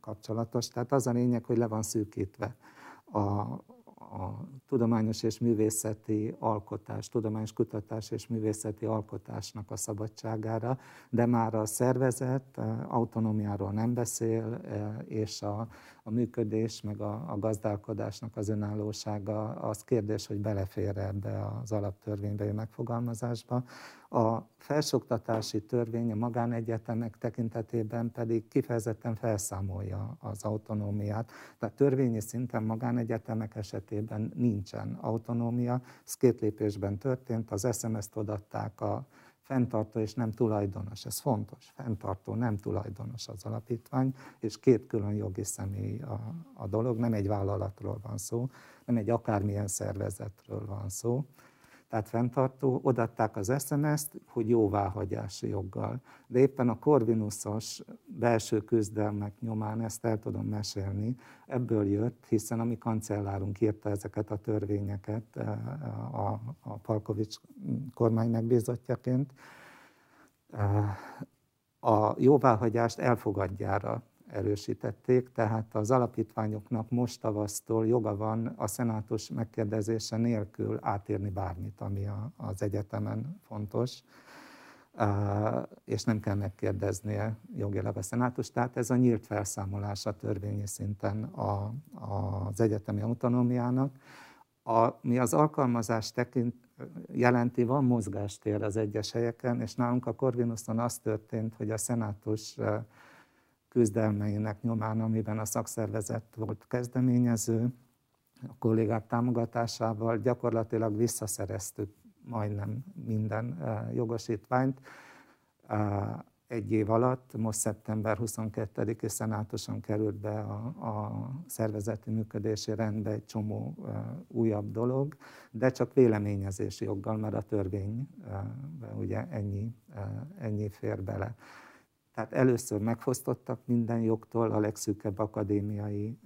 kapcsolatos. Tehát az a lényeg, hogy le van szűkítve a, a tudományos és művészeti alkotás, tudományos kutatás és művészeti alkotásnak a szabadságára, de már a szervezet autonómiáról nem beszél, és a, a működés, meg a, a gazdálkodásnak az önállósága, az kérdés, hogy belefér ebbe az alaptörvénybe, megfogalmazásba. A felsoktatási törvény a magánegyetemek tekintetében pedig kifejezetten felszámolja az autonómiát. Tehát törvényi szinten magánegyetemek esetében nincsen autonómia. Ez két lépésben történt, az SMS-t odatták a fenntartó és nem tulajdonos. Ez fontos. Fenntartó, nem tulajdonos az alapítvány, és két külön jogi személy a, a dolog. Nem egy vállalatról van szó, nem egy akármilyen szervezetről van szó tehát fenntartó, odatták az SMS-t, hogy jóváhagyási joggal. De éppen a Corvinusos belső küzdelmek nyomán ezt el tudom mesélni, ebből jött, hiszen a mi kancellárunk írta ezeket a törvényeket eh, a, a Palkovics kormány megbízottjaként, eh, a jóváhagyást elfogadjára erősítették, tehát az alapítványoknak most tavasztól joga van a szenátus megkérdezése nélkül átírni bármit, ami az egyetemen fontos, és nem kell megkérdeznie jogilag a szenátus. Tehát ez a nyílt felszámolás a törvényi szinten a, az egyetemi autonómiának. A, mi az alkalmazás tekint, jelenti, van mozgástér az egyes helyeken, és nálunk a Corvinuson az történt, hogy a szenátus küzdelmeinek nyomán, amiben a szakszervezet volt kezdeményező, a kollégák támogatásával gyakorlatilag visszaszereztük majdnem minden eh, jogosítványt eh, egy év alatt. Most szeptember 22-i szenátuson került be a, a szervezeti működési rendbe egy csomó uh, újabb dolog, de csak véleményezési joggal, mert a törvénybe uh, ugye ennyi, uh, ennyi fér bele. Tehát először megfosztottak minden jogtól, a legszűkebb akadémiai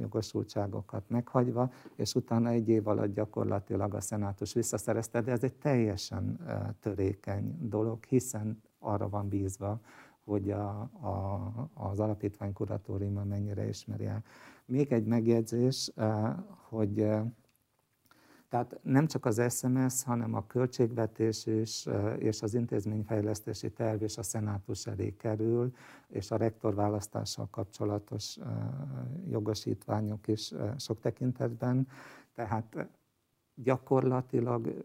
jogosultságokat meghagyva, és utána egy év alatt gyakorlatilag a szenátus visszaszerezte, de ez egy teljesen törékeny dolog, hiszen arra van bízva, hogy a, a, az alapítvány kuratóriuma mennyire ismeri el. Még egy megjegyzés, hogy tehát nem csak az SMS, hanem a költségvetés is, és az intézményfejlesztési terv és a szenátus elé kerül, és a rektorválasztással kapcsolatos jogosítványok is sok tekintetben. Tehát gyakorlatilag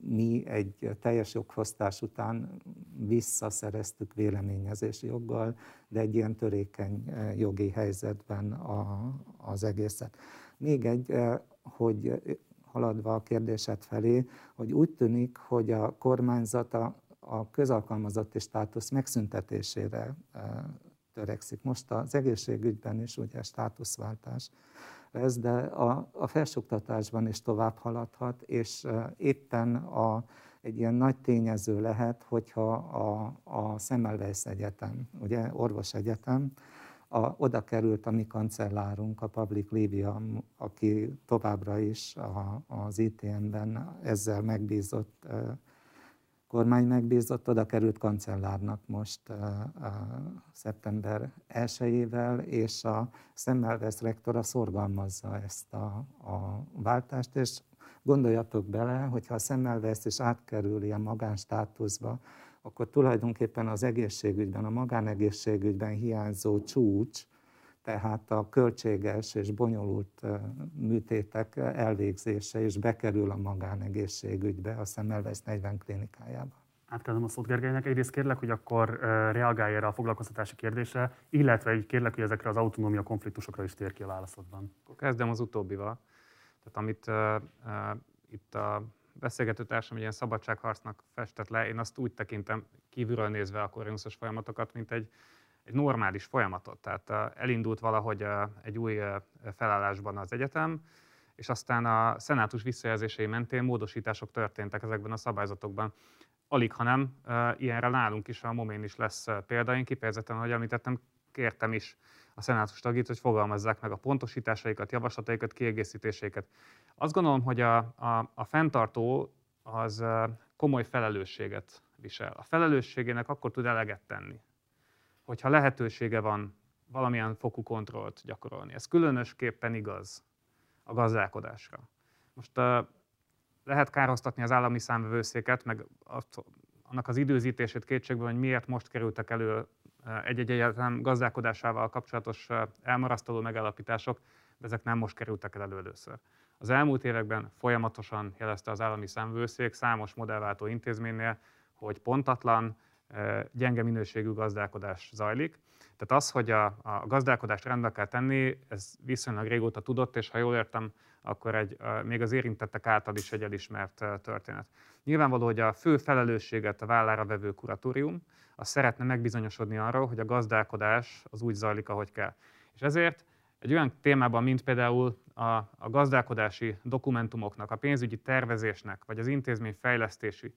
mi egy teljes jogfosztás után visszaszereztük véleményezési joggal, de egy ilyen törékeny jogi helyzetben a, az egészet. Még egy, hogy haladva a kérdésed felé, hogy úgy tűnik, hogy a kormányzat a, a közalkalmazotti státusz megszüntetésére e, törekszik. Most az egészségügyben is ugye státuszváltás ez, de a, a felsőoktatásban is tovább haladhat, és e, éppen a, egy ilyen nagy tényező lehet, hogyha a, a Semmelweis Egyetem, ugye orvos egyetem, a, oda került a mi kancellárunk, a Public Livia, aki továbbra is a, az ITM-ben ezzel megbízott, kormány megbízott, oda került kancellárnak most szeptember 1-ével, és a Semmelweis rektora szorgalmazza ezt a, a váltást, és gondoljatok bele, hogyha a Semmelweis is átkerül ilyen magánstátuszba, akkor tulajdonképpen az egészségügyben, a magánegészségügyben hiányzó csúcs, tehát a költséges és bonyolult műtétek elvégzése is bekerül a magánegészségügybe, a Szemmelweis 40 klinikájába. Átkezdem a szót Gergelynek. Egyrészt kérlek, hogy akkor reagálj erre a foglalkoztatási kérdésre, illetve így kérlek, hogy ezekre az autonómia konfliktusokra is tér ki a válaszodban. Akkor kezdem az utóbbival. Tehát amit uh, uh, itt a beszélgetőtársam egy ilyen szabadságharcnak festett le, én azt úgy tekintem kívülről nézve a Corionusos folyamatokat, mint egy, egy normális folyamatot. Tehát elindult valahogy egy új felállásban az egyetem, és aztán a szenátus visszajelzései mentén módosítások történtek ezekben a szabályzatokban. Alig, ha nem, ilyenre nálunk is, a Momén is lesz példaink, kifejezetten, ahogy említettem, kértem is a szenátus tagit, hogy fogalmazzák meg a pontosításaikat, javaslataikat, kiegészítéseiket. Azt gondolom, hogy a, a, a fenntartó az komoly felelősséget visel. A felelősségének akkor tud eleget tenni, hogyha lehetősége van valamilyen fokú kontrollt gyakorolni. Ez különösképpen igaz a gazdálkodásra. Most uh, lehet károztatni az állami számvevőszéket, meg azt, annak az időzítését kétségbe, hogy miért most kerültek elő egy-egy egyetem gazdálkodásával kapcsolatos elmarasztaló megállapítások, de ezek nem most kerültek el elő először. Az elmúlt években folyamatosan jelezte az állami számvőszék számos modellváltó intézménynél, hogy pontatlan, gyenge minőségű gazdálkodás zajlik. Tehát az, hogy a, a gazdálkodást rendbe kell tenni, ez viszonylag régóta tudott, és ha jól értem, akkor egy, még az érintettek által is egy elismert történet. Nyilvánvaló, hogy a fő felelősséget a vállára vevő kuratórium, az szeretne megbizonyosodni arról, hogy a gazdálkodás az úgy zajlik, ahogy kell. És ezért egy olyan témában, mint például a, a gazdálkodási dokumentumoknak, a pénzügyi tervezésnek, vagy az intézmény fejlesztési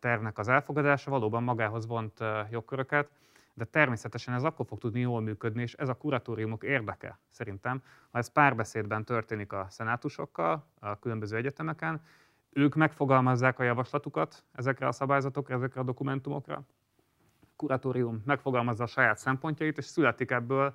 tervnek az elfogadása valóban magához vont jogköröket, de természetesen ez akkor fog tudni jól működni, és ez a kuratóriumok érdeke szerintem, ha ez párbeszédben történik a szenátusokkal, a különböző egyetemeken, ők megfogalmazzák a javaslatukat ezekre a szabályzatokra, ezekre a dokumentumokra, a kuratórium megfogalmazza a saját szempontjait, és születik ebből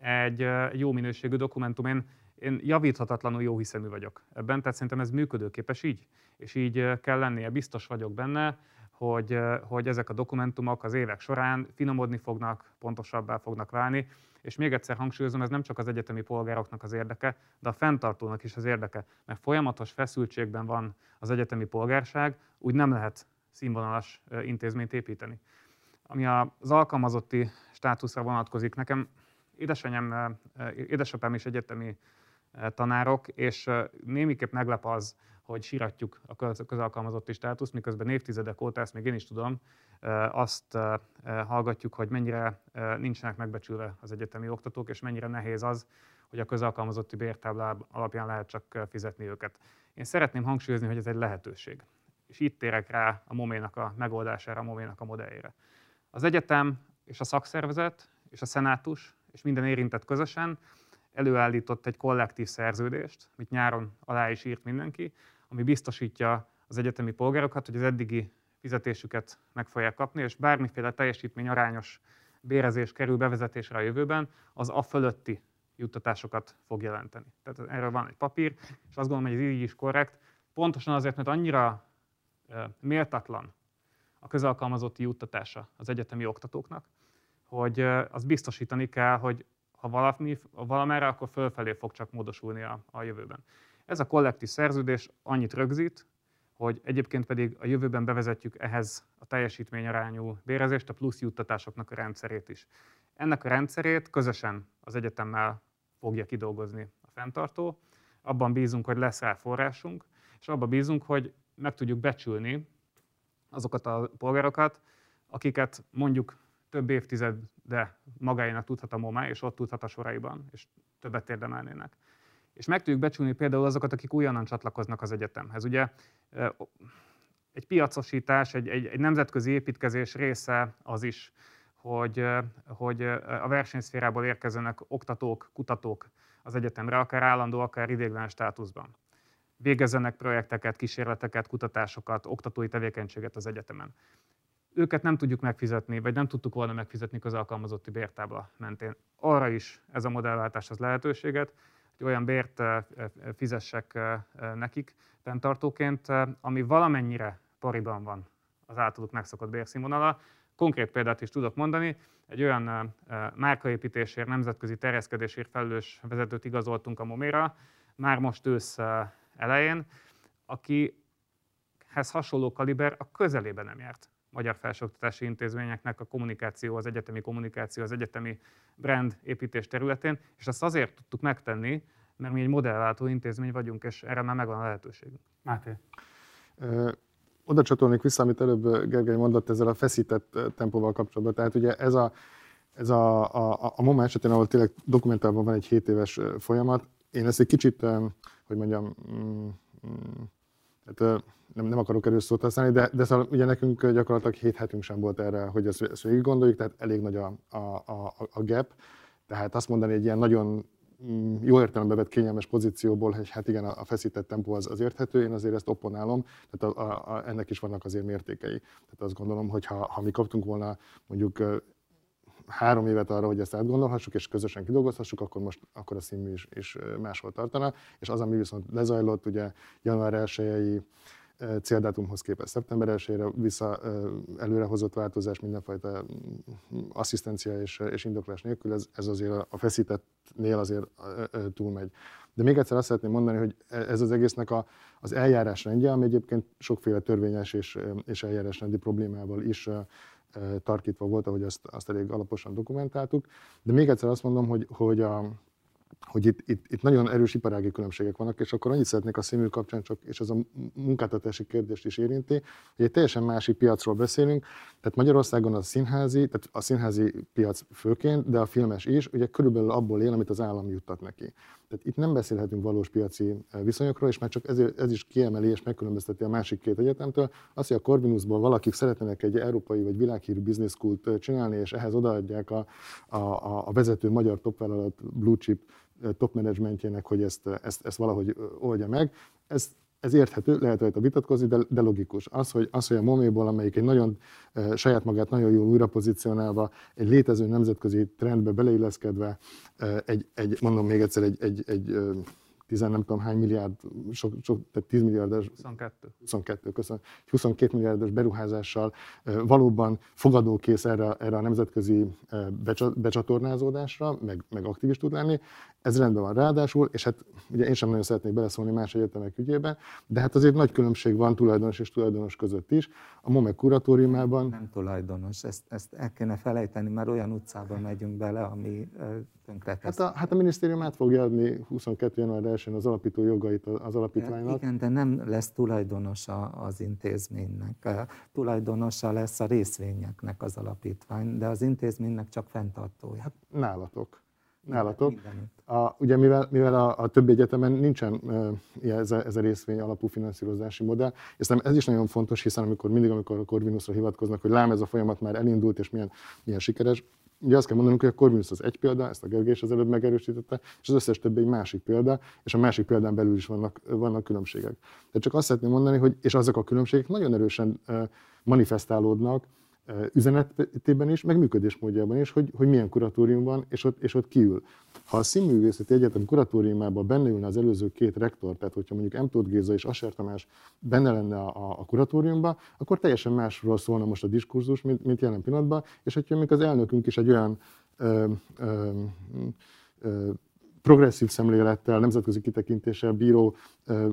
egy jó minőségű dokumentum. Én, én javíthatatlanul jó hiszemű vagyok ebben, tehát szerintem ez működőképes így, és így kell lennie. Biztos vagyok benne, hogy, hogy ezek a dokumentumok az évek során finomodni fognak, pontosabbá fognak válni, és még egyszer hangsúlyozom, ez nem csak az egyetemi polgároknak az érdeke, de a fenntartónak is az érdeke, mert folyamatos feszültségben van az egyetemi polgárság, úgy nem lehet színvonalas intézményt építeni. Ami az alkalmazotti státuszra vonatkozik, nekem édesanyám, édesapám is egyetemi tanárok, és némiképp meglep az, hogy síratjuk a közalkalmazotti státuszt, miközben évtizedek óta, ezt még én is tudom, azt hallgatjuk, hogy mennyire nincsenek megbecsülve az egyetemi oktatók, és mennyire nehéz az, hogy a közalkalmazotti bértáblá alapján lehet csak fizetni őket. Én szeretném hangsúlyozni, hogy ez egy lehetőség. És itt térek rá a moménak a megoldására, a moménak a modelljére. Az egyetem és a szakszervezet és a szenátus és minden érintett közösen előállított egy kollektív szerződést, amit nyáron alá is írt mindenki, ami biztosítja az egyetemi polgárokat, hogy az eddigi fizetésüket meg fogják kapni, és bármiféle teljesítmény arányos bérezés kerül bevezetésre a jövőben, az a fölötti juttatásokat fog jelenteni. Tehát erről van egy papír, és azt gondolom, hogy ez így is korrekt, pontosan azért, mert annyira méltatlan a közalkalmazotti juttatása az egyetemi oktatóknak, hogy az biztosítani kell, hogy ha valami, valamerre, akkor fölfelé fog csak módosulni a, a jövőben. Ez a kollektív szerződés annyit rögzít, hogy egyébként pedig a jövőben bevezetjük ehhez a teljesítményarányú bérezést, a plusz juttatásoknak a rendszerét is. Ennek a rendszerét közösen az egyetemmel fogja kidolgozni a fenntartó. Abban bízunk, hogy lesz rá forrásunk, és abban bízunk, hogy meg tudjuk becsülni azokat a polgárokat, akiket mondjuk több évtizede magáénak tudhat a MOMA, és ott tudhat a soraiban, és többet érdemelnének. És meg tudjuk becsülni például azokat, akik újonnan csatlakoznak az egyetemhez. Ugye egy piacosítás, egy, egy, egy nemzetközi építkezés része az is, hogy, hogy a versenyszférából érkezőnek oktatók, kutatók az egyetemre, akár állandó, akár idéglenes státuszban. Végezzenek projekteket, kísérleteket, kutatásokat, oktatói tevékenységet az egyetemen. Őket nem tudjuk megfizetni, vagy nem tudtuk volna megfizetni közalkalmazotti bértábla mentén. Arra is ez a modellváltás az lehetőséget, hogy olyan bért fizessek nekik fenntartóként, ami valamennyire pariban van az általuk megszokott bérszínvonala. Konkrét példát is tudok mondani. Egy olyan márkaépítésért, nemzetközi terjeszkedésért felelős vezetőt igazoltunk a Moméra, már most ősz elején, akihez hasonló kaliber a közelében nem járt magyar felsőoktatási intézményeknek a kommunikáció, az egyetemi kommunikáció, az egyetemi brand építés területén, és ezt azért tudtuk megtenni, mert mi egy modellváltó intézmény vagyunk, és erre már megvan a lehetőségünk. Máté. Oda csatolnék vissza, amit előbb Gergely mondott ezzel a feszített tempóval kapcsolatban. Tehát ugye ez a, ez a, a, a MOMA esetén, ahol tényleg dokumentálva van egy 7 éves folyamat, én ezt egy kicsit, hogy mondjam, mm, mm, hát nem, nem akarok erős szót használni, de, de szóval ugye nekünk gyakorlatilag 7 hetünk sem volt erre, hogy ezt, ezt végig gondoljuk, tehát elég nagy a, a, a, a gap. Tehát azt mondani, egy ilyen nagyon mm, jó értelembe vett kényelmes pozícióból, hogy hát igen, a feszített tempó az, az érthető, én azért ezt opponálom, tehát a, a, a, ennek is vannak azért mértékei. Tehát azt gondolom, hogy ha, ha mi kaptunk volna mondjuk három évet arra, hogy ezt átgondolhassuk, és közösen kidolgozhassuk, akkor most akkor a színmű is, is máshol tartana. És az, ami viszont lezajlott, ugye január 1 céldátumhoz képest szeptember 1 vissza előrehozott változás mindenfajta mm, asszisztencia és, és indoklás nélkül, ez, ez azért a feszítettnél azért túlmegy. De még egyszer azt szeretném mondani, hogy e, ez az egésznek a, az eljárásrendje, ami egyébként sokféle törvényes és, és eljárásrendi problémával is tarkítva volt, ahogy azt, azt elég alaposan dokumentáltuk. De még egyszer azt mondom, hogy, hogy a, hogy itt, itt, itt nagyon erős iparági különbségek vannak, és akkor annyit szeretnék a színű kapcsán csak, és ez a munkáltatási kérdést is érinti, hogy egy teljesen másik piacról beszélünk, tehát Magyarországon a színházi, tehát a színházi piac főként, de a filmes is, ugye körülbelül abból él, amit az állam juttat neki. Tehát itt nem beszélhetünk valós piaci eh, viszonyokról, és már csak ez, ez is kiemeli és megkülönbözteti a másik két egyetemtől. Az, hogy a Corvinusból valakik szeretnének egy európai vagy világhírű business school eh, csinálni, és ehhez odaadják a, a, a vezető magyar topvállalat blue chip eh, top managementjének, hogy ezt, ezt, ezt valahogy oldja meg. Ez ez érthető, lehet rajta vitatkozni, de, de logikus. Az, hogy, az, hogy a Moméból, amelyik egy nagyon e, saját magát nagyon jól újra pozícionálva, egy létező nemzetközi trendbe beleilleszkedve, e, egy, egy, mondom még egyszer, egy, egy, egy tizen nem tudom hány milliárd, sok, sok, tehát 10 milliárdos, 22. 22, köszönöm, 22 milliárdos beruházással valóban fogadókész erre, erre a nemzetközi becsatornázódásra, meg, meg aktív is tud lenni. Ez rendben van ráadásul, és hát ugye én sem nagyon szeretnék beleszólni más egyetemek ügyében, de hát azért nagy különbség van tulajdonos és tulajdonos között is. A MOMEK kuratóriumában... Nem tulajdonos, ezt, ezt el kéne felejteni, mert olyan utcába megyünk bele, ami Hát a, hát a minisztérium át fogja adni 22. január 1 az alapító jogait az alapítványnak. Hát igen, de nem lesz tulajdonosa az intézménynek. Tulajdonosa lesz a részvényeknek az alapítvány, de az intézménynek csak fenntartója. Hát nálatok. Nálatok. A, ugye mivel, mivel a, a többi egyetemen nincsen uh, ez, a, ez a részvény alapú finanszírozási modell, és ez is nagyon fontos, hiszen amikor mindig, amikor a Corvinusra hivatkoznak, hogy lám ez a folyamat már elindult, és milyen, milyen sikeres, Ugye azt kell mondanunk, hogy a Corvinus az egy példa, ezt a Gergely is az előbb megerősítette, és az összes többi egy másik példa, és a másik példán belül is vannak, vannak különbségek. De csak azt szeretném mondani, hogy és azok a különbségek nagyon erősen manifestálódnak üzenetében is, meg működésmódjában is, hogy, hogy milyen kuratórium van, és ott, és ott kiül. Ha a Színművészeti Egyetem kuratóriumában benne ülne az előző két rektor, tehát hogyha mondjuk M. Tóth Géza és Asser Tamás benne lenne a, a kuratóriumban, akkor teljesen másról szólna most a diskurzus, mint, mint jelen pillanatban, és hogyha még az elnökünk is egy olyan ö, ö, ö, progresszív szemlélettel, nemzetközi kitekintéssel bíró,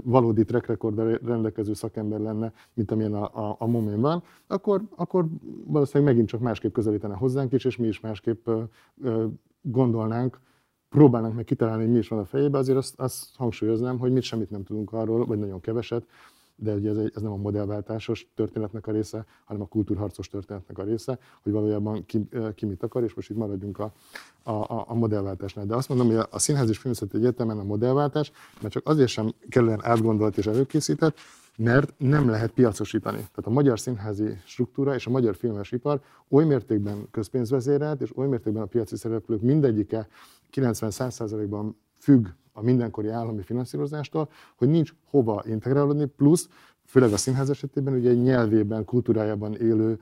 valódi track record rendelkező szakember lenne, mint amilyen a, a, a momén van, akkor, akkor valószínűleg megint csak másképp közelítene hozzánk is, és mi is másképp gondolnánk, próbálnánk meg kitalálni, hogy mi is van a fejében, azért azt, azt hangsúlyoznám, hogy mit semmit nem tudunk arról, vagy nagyon keveset, de ugye ez, ez nem a modellváltásos történetnek a része, hanem a kultúrharcos történetnek a része, hogy valójában ki, ki mit akar, és most itt maradjunk a, a, a modellváltásnál. De azt mondom, hogy a Színház és Filmszeti Egyetemen a modellváltás, mert csak azért sem kellően átgondolt és előkészített, mert nem lehet piacosítani. Tehát a magyar színházi struktúra és a magyar filmes ipar oly mértékben közpénzvezérelt, és oly mértékben a piaci szereplők mindegyike 90-100%-ban függ a mindenkori állami finanszírozástól, hogy nincs hova integrálódni, plusz, főleg a színház esetében, ugye egy nyelvében, kultúrájában élő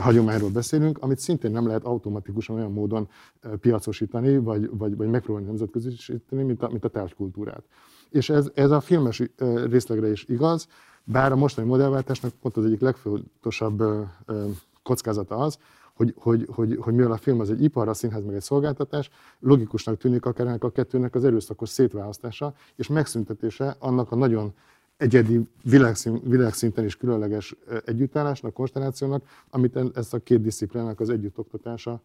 hagyományról beszélünk, amit szintén nem lehet automatikusan olyan módon piacosítani, vagy, vagy, vagy megpróbálni nemzetközisíteni, mint a, mint a tárgykultúrát. És ez, ez a filmes részlegre is igaz, bár a mostani modellváltásnak pont az egyik legfontosabb kockázata az, hogy, hogy, hogy, hogy mivel a film az egy ipar, a színház meg egy szolgáltatás, logikusnak tűnik akár ennek a kettőnek az erőszakos szétválasztása és megszüntetése annak a nagyon egyedi világszín, világszinten is különleges együttállásnak, konstellációnak, amit ezt a két disziplinák az együttoktatása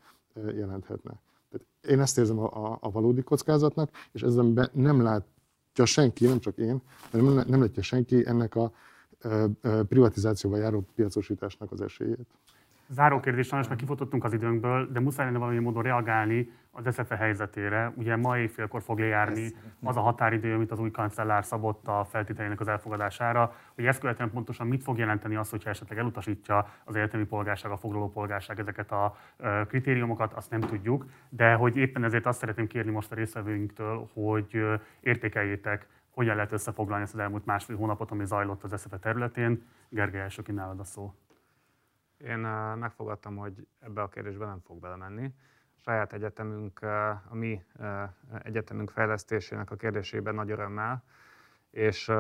jelenthetne. Tehát én ezt érzem a, a, a valódi kockázatnak, és ezzel nem látja senki, nem csak én, hanem nem, látja senki ennek a privatizációval járó piacosításnak az esélyét. Záró kérdés, sajnos már kifutottunk az időnkből, de muszáj lenne valami módon reagálni az SZFE helyzetére. Ugye ma éjfélkor fog lejárni az a határidő, amit az új kancellár szabott a feltételének az elfogadására, hogy ezt követően pontosan mit fog jelenteni az, hogyha esetleg elutasítja az egyetemi polgárság, a foglaló polgárság ezeket a kritériumokat, azt nem tudjuk, de hogy éppen ezért azt szeretném kérni most a részvevőinktől, hogy értékeljétek, hogyan lehet összefoglalni ezt az elmúlt másfél hónapot, ami zajlott az SZFE területén. Gergely, elsőként nálad a szó. Én megfogadtam, hogy ebbe a kérdésbe nem fog belemenni. A saját egyetemünk, a mi egyetemünk fejlesztésének a kérdésében nagy örömmel, és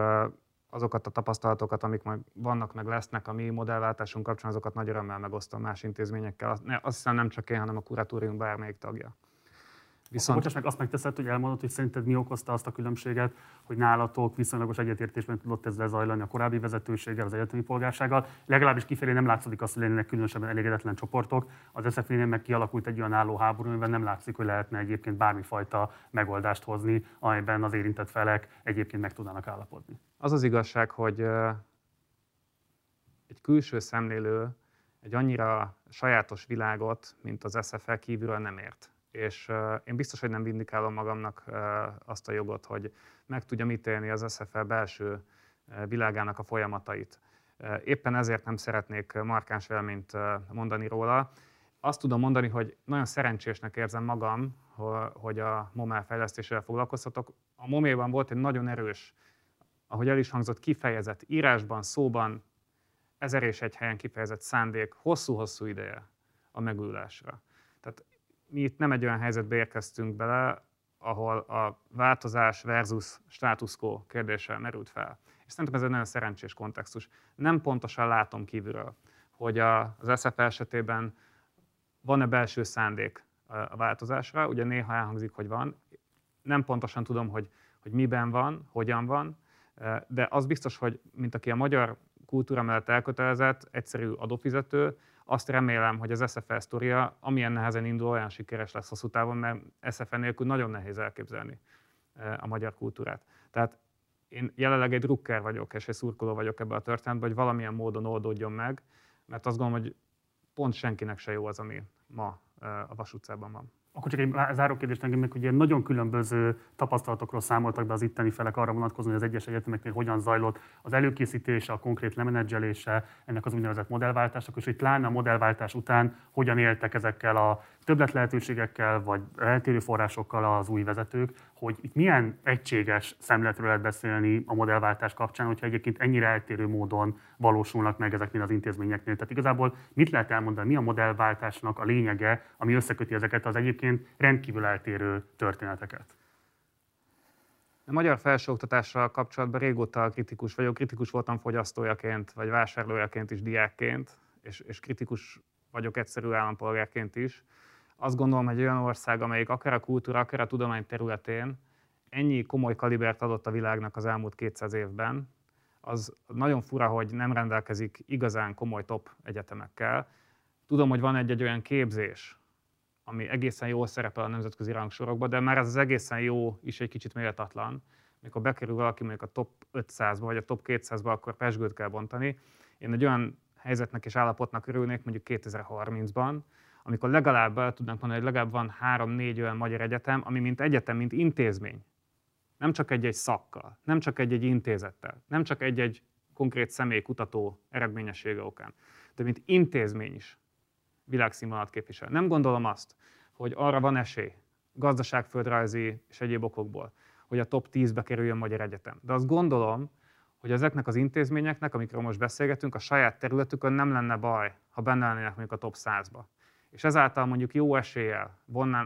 azokat a tapasztalatokat, amik majd vannak, meg lesznek a mi modellváltásunk kapcsán, azokat nagy örömmel megosztom más intézményekkel. Azt hiszem nem csak én, hanem a kuratórium bármelyik tagja. Viszont... Bocsáss meg, azt megteszed, hogy elmondod, hogy szerinted mi okozta azt a különbséget, hogy nálatok viszonylagos egyetértésben tudott ez lezajlani a korábbi vezetőséggel, az egyetemi polgársággal. Legalábbis kifelé nem látszódik azt, hogy lennének különösebben elégedetlen csoportok. Az sfv meg kialakult egy olyan álló háború, amiben nem látszik, hogy lehetne egyébként bármifajta megoldást hozni, amelyben az érintett felek egyébként meg tudnának állapodni. Az az igazság, hogy egy külső szemlélő egy annyira sajátos világot, mint az SFL kívülről nem ért és én biztos, hogy nem vindikálom magamnak azt a jogot, hogy meg tudjam ítélni az SFL belső világának a folyamatait. Éppen ezért nem szeretnék markáns véleményt mondani róla. Azt tudom mondani, hogy nagyon szerencsésnek érzem magam, hogy a MOMEL fejlesztésével foglalkozhatok. A MOMÉban volt egy nagyon erős, ahogy el is hangzott, kifejezett írásban, szóban, ezer és egy helyen kifejezett szándék hosszú-hosszú ideje a megújulásra. Mi itt nem egy olyan helyzetbe érkeztünk bele, ahol a változás versus status quo kérdése merült fel. És szerintem ez egy nagyon szerencsés kontextus. Nem pontosan látom kívülről, hogy az SF esetében van-e belső szándék a változásra. Ugye néha elhangzik, hogy van. Nem pontosan tudom, hogy, hogy miben van, hogyan van, de az biztos, hogy mint aki a magyar kultúra mellett elkötelezett, egyszerű adófizető, azt remélem, hogy az SFL sztoria, amilyen nehezen indul, olyan sikeres lesz hosszú távon, mert SFL nélkül nagyon nehéz elképzelni e, a magyar kultúrát. Tehát én jelenleg egy drukker vagyok, és egy szurkoló vagyok ebbe a történetben, hogy valamilyen módon oldódjon meg, mert azt gondolom, hogy pont senkinek se jó az, ami ma e, a Vas utcában van. Akkor csak egy záró kérdést engem meg, hogy nagyon különböző tapasztalatokról számoltak be az itteni felek arra vonatkozóan, hogy az egyes egyetemeknél hogyan zajlott az előkészítése, a konkrét lemenedzselése ennek az úgynevezett modellváltásnak, és hogy pláne a modellváltás után hogyan éltek ezekkel a többlet lehetőségekkel, vagy eltérő forrásokkal az új vezetők, hogy itt milyen egységes szemletről lehet beszélni a modellváltás kapcsán, hogyha egyébként ennyire eltérő módon valósulnak meg ezeknél az intézményeknél. Tehát igazából mit lehet elmondani, mi a modellváltásnak a lényege, ami összeköti ezeket az egyébként rendkívül eltérő történeteket? A magyar felsőoktatással kapcsolatban régóta kritikus vagyok, kritikus voltam fogyasztójaként, vagy vásárlójaként is, diákként, és, és kritikus vagyok egyszerű állampolgárként is azt gondolom, hogy olyan ország, amelyik akár a kultúra, akár a tudomány területén ennyi komoly kalibert adott a világnak az elmúlt 200 évben, az nagyon fura, hogy nem rendelkezik igazán komoly top egyetemekkel. Tudom, hogy van egy-egy olyan képzés, ami egészen jól szerepel a nemzetközi rangsorokban, de már ez az egészen jó is egy kicsit méltatlan. Mikor bekerül valaki mondjuk a top 500-ba vagy a top 200-ba, akkor pesgőt kell bontani. Én egy olyan helyzetnek és állapotnak örülnék mondjuk 2030-ban, amikor legalább el tudnánk mondani, hogy legalább van három-négy olyan magyar egyetem, ami mint egyetem, mint intézmény, nem csak egy-egy szakkal, nem csak egy-egy intézettel, nem csak egy-egy konkrét személy kutató eredményessége okán, de mint intézmény is világszínvonalat képvisel. Nem gondolom azt, hogy arra van esély, gazdaságföldrajzi és egyéb okokból, hogy a top 10-be kerüljön Magyar Egyetem. De azt gondolom, hogy ezeknek az intézményeknek, amikről most beszélgetünk, a saját területükön nem lenne baj, ha benne lennének mondjuk a top 100-ba és ezáltal mondjuk jó eséllyel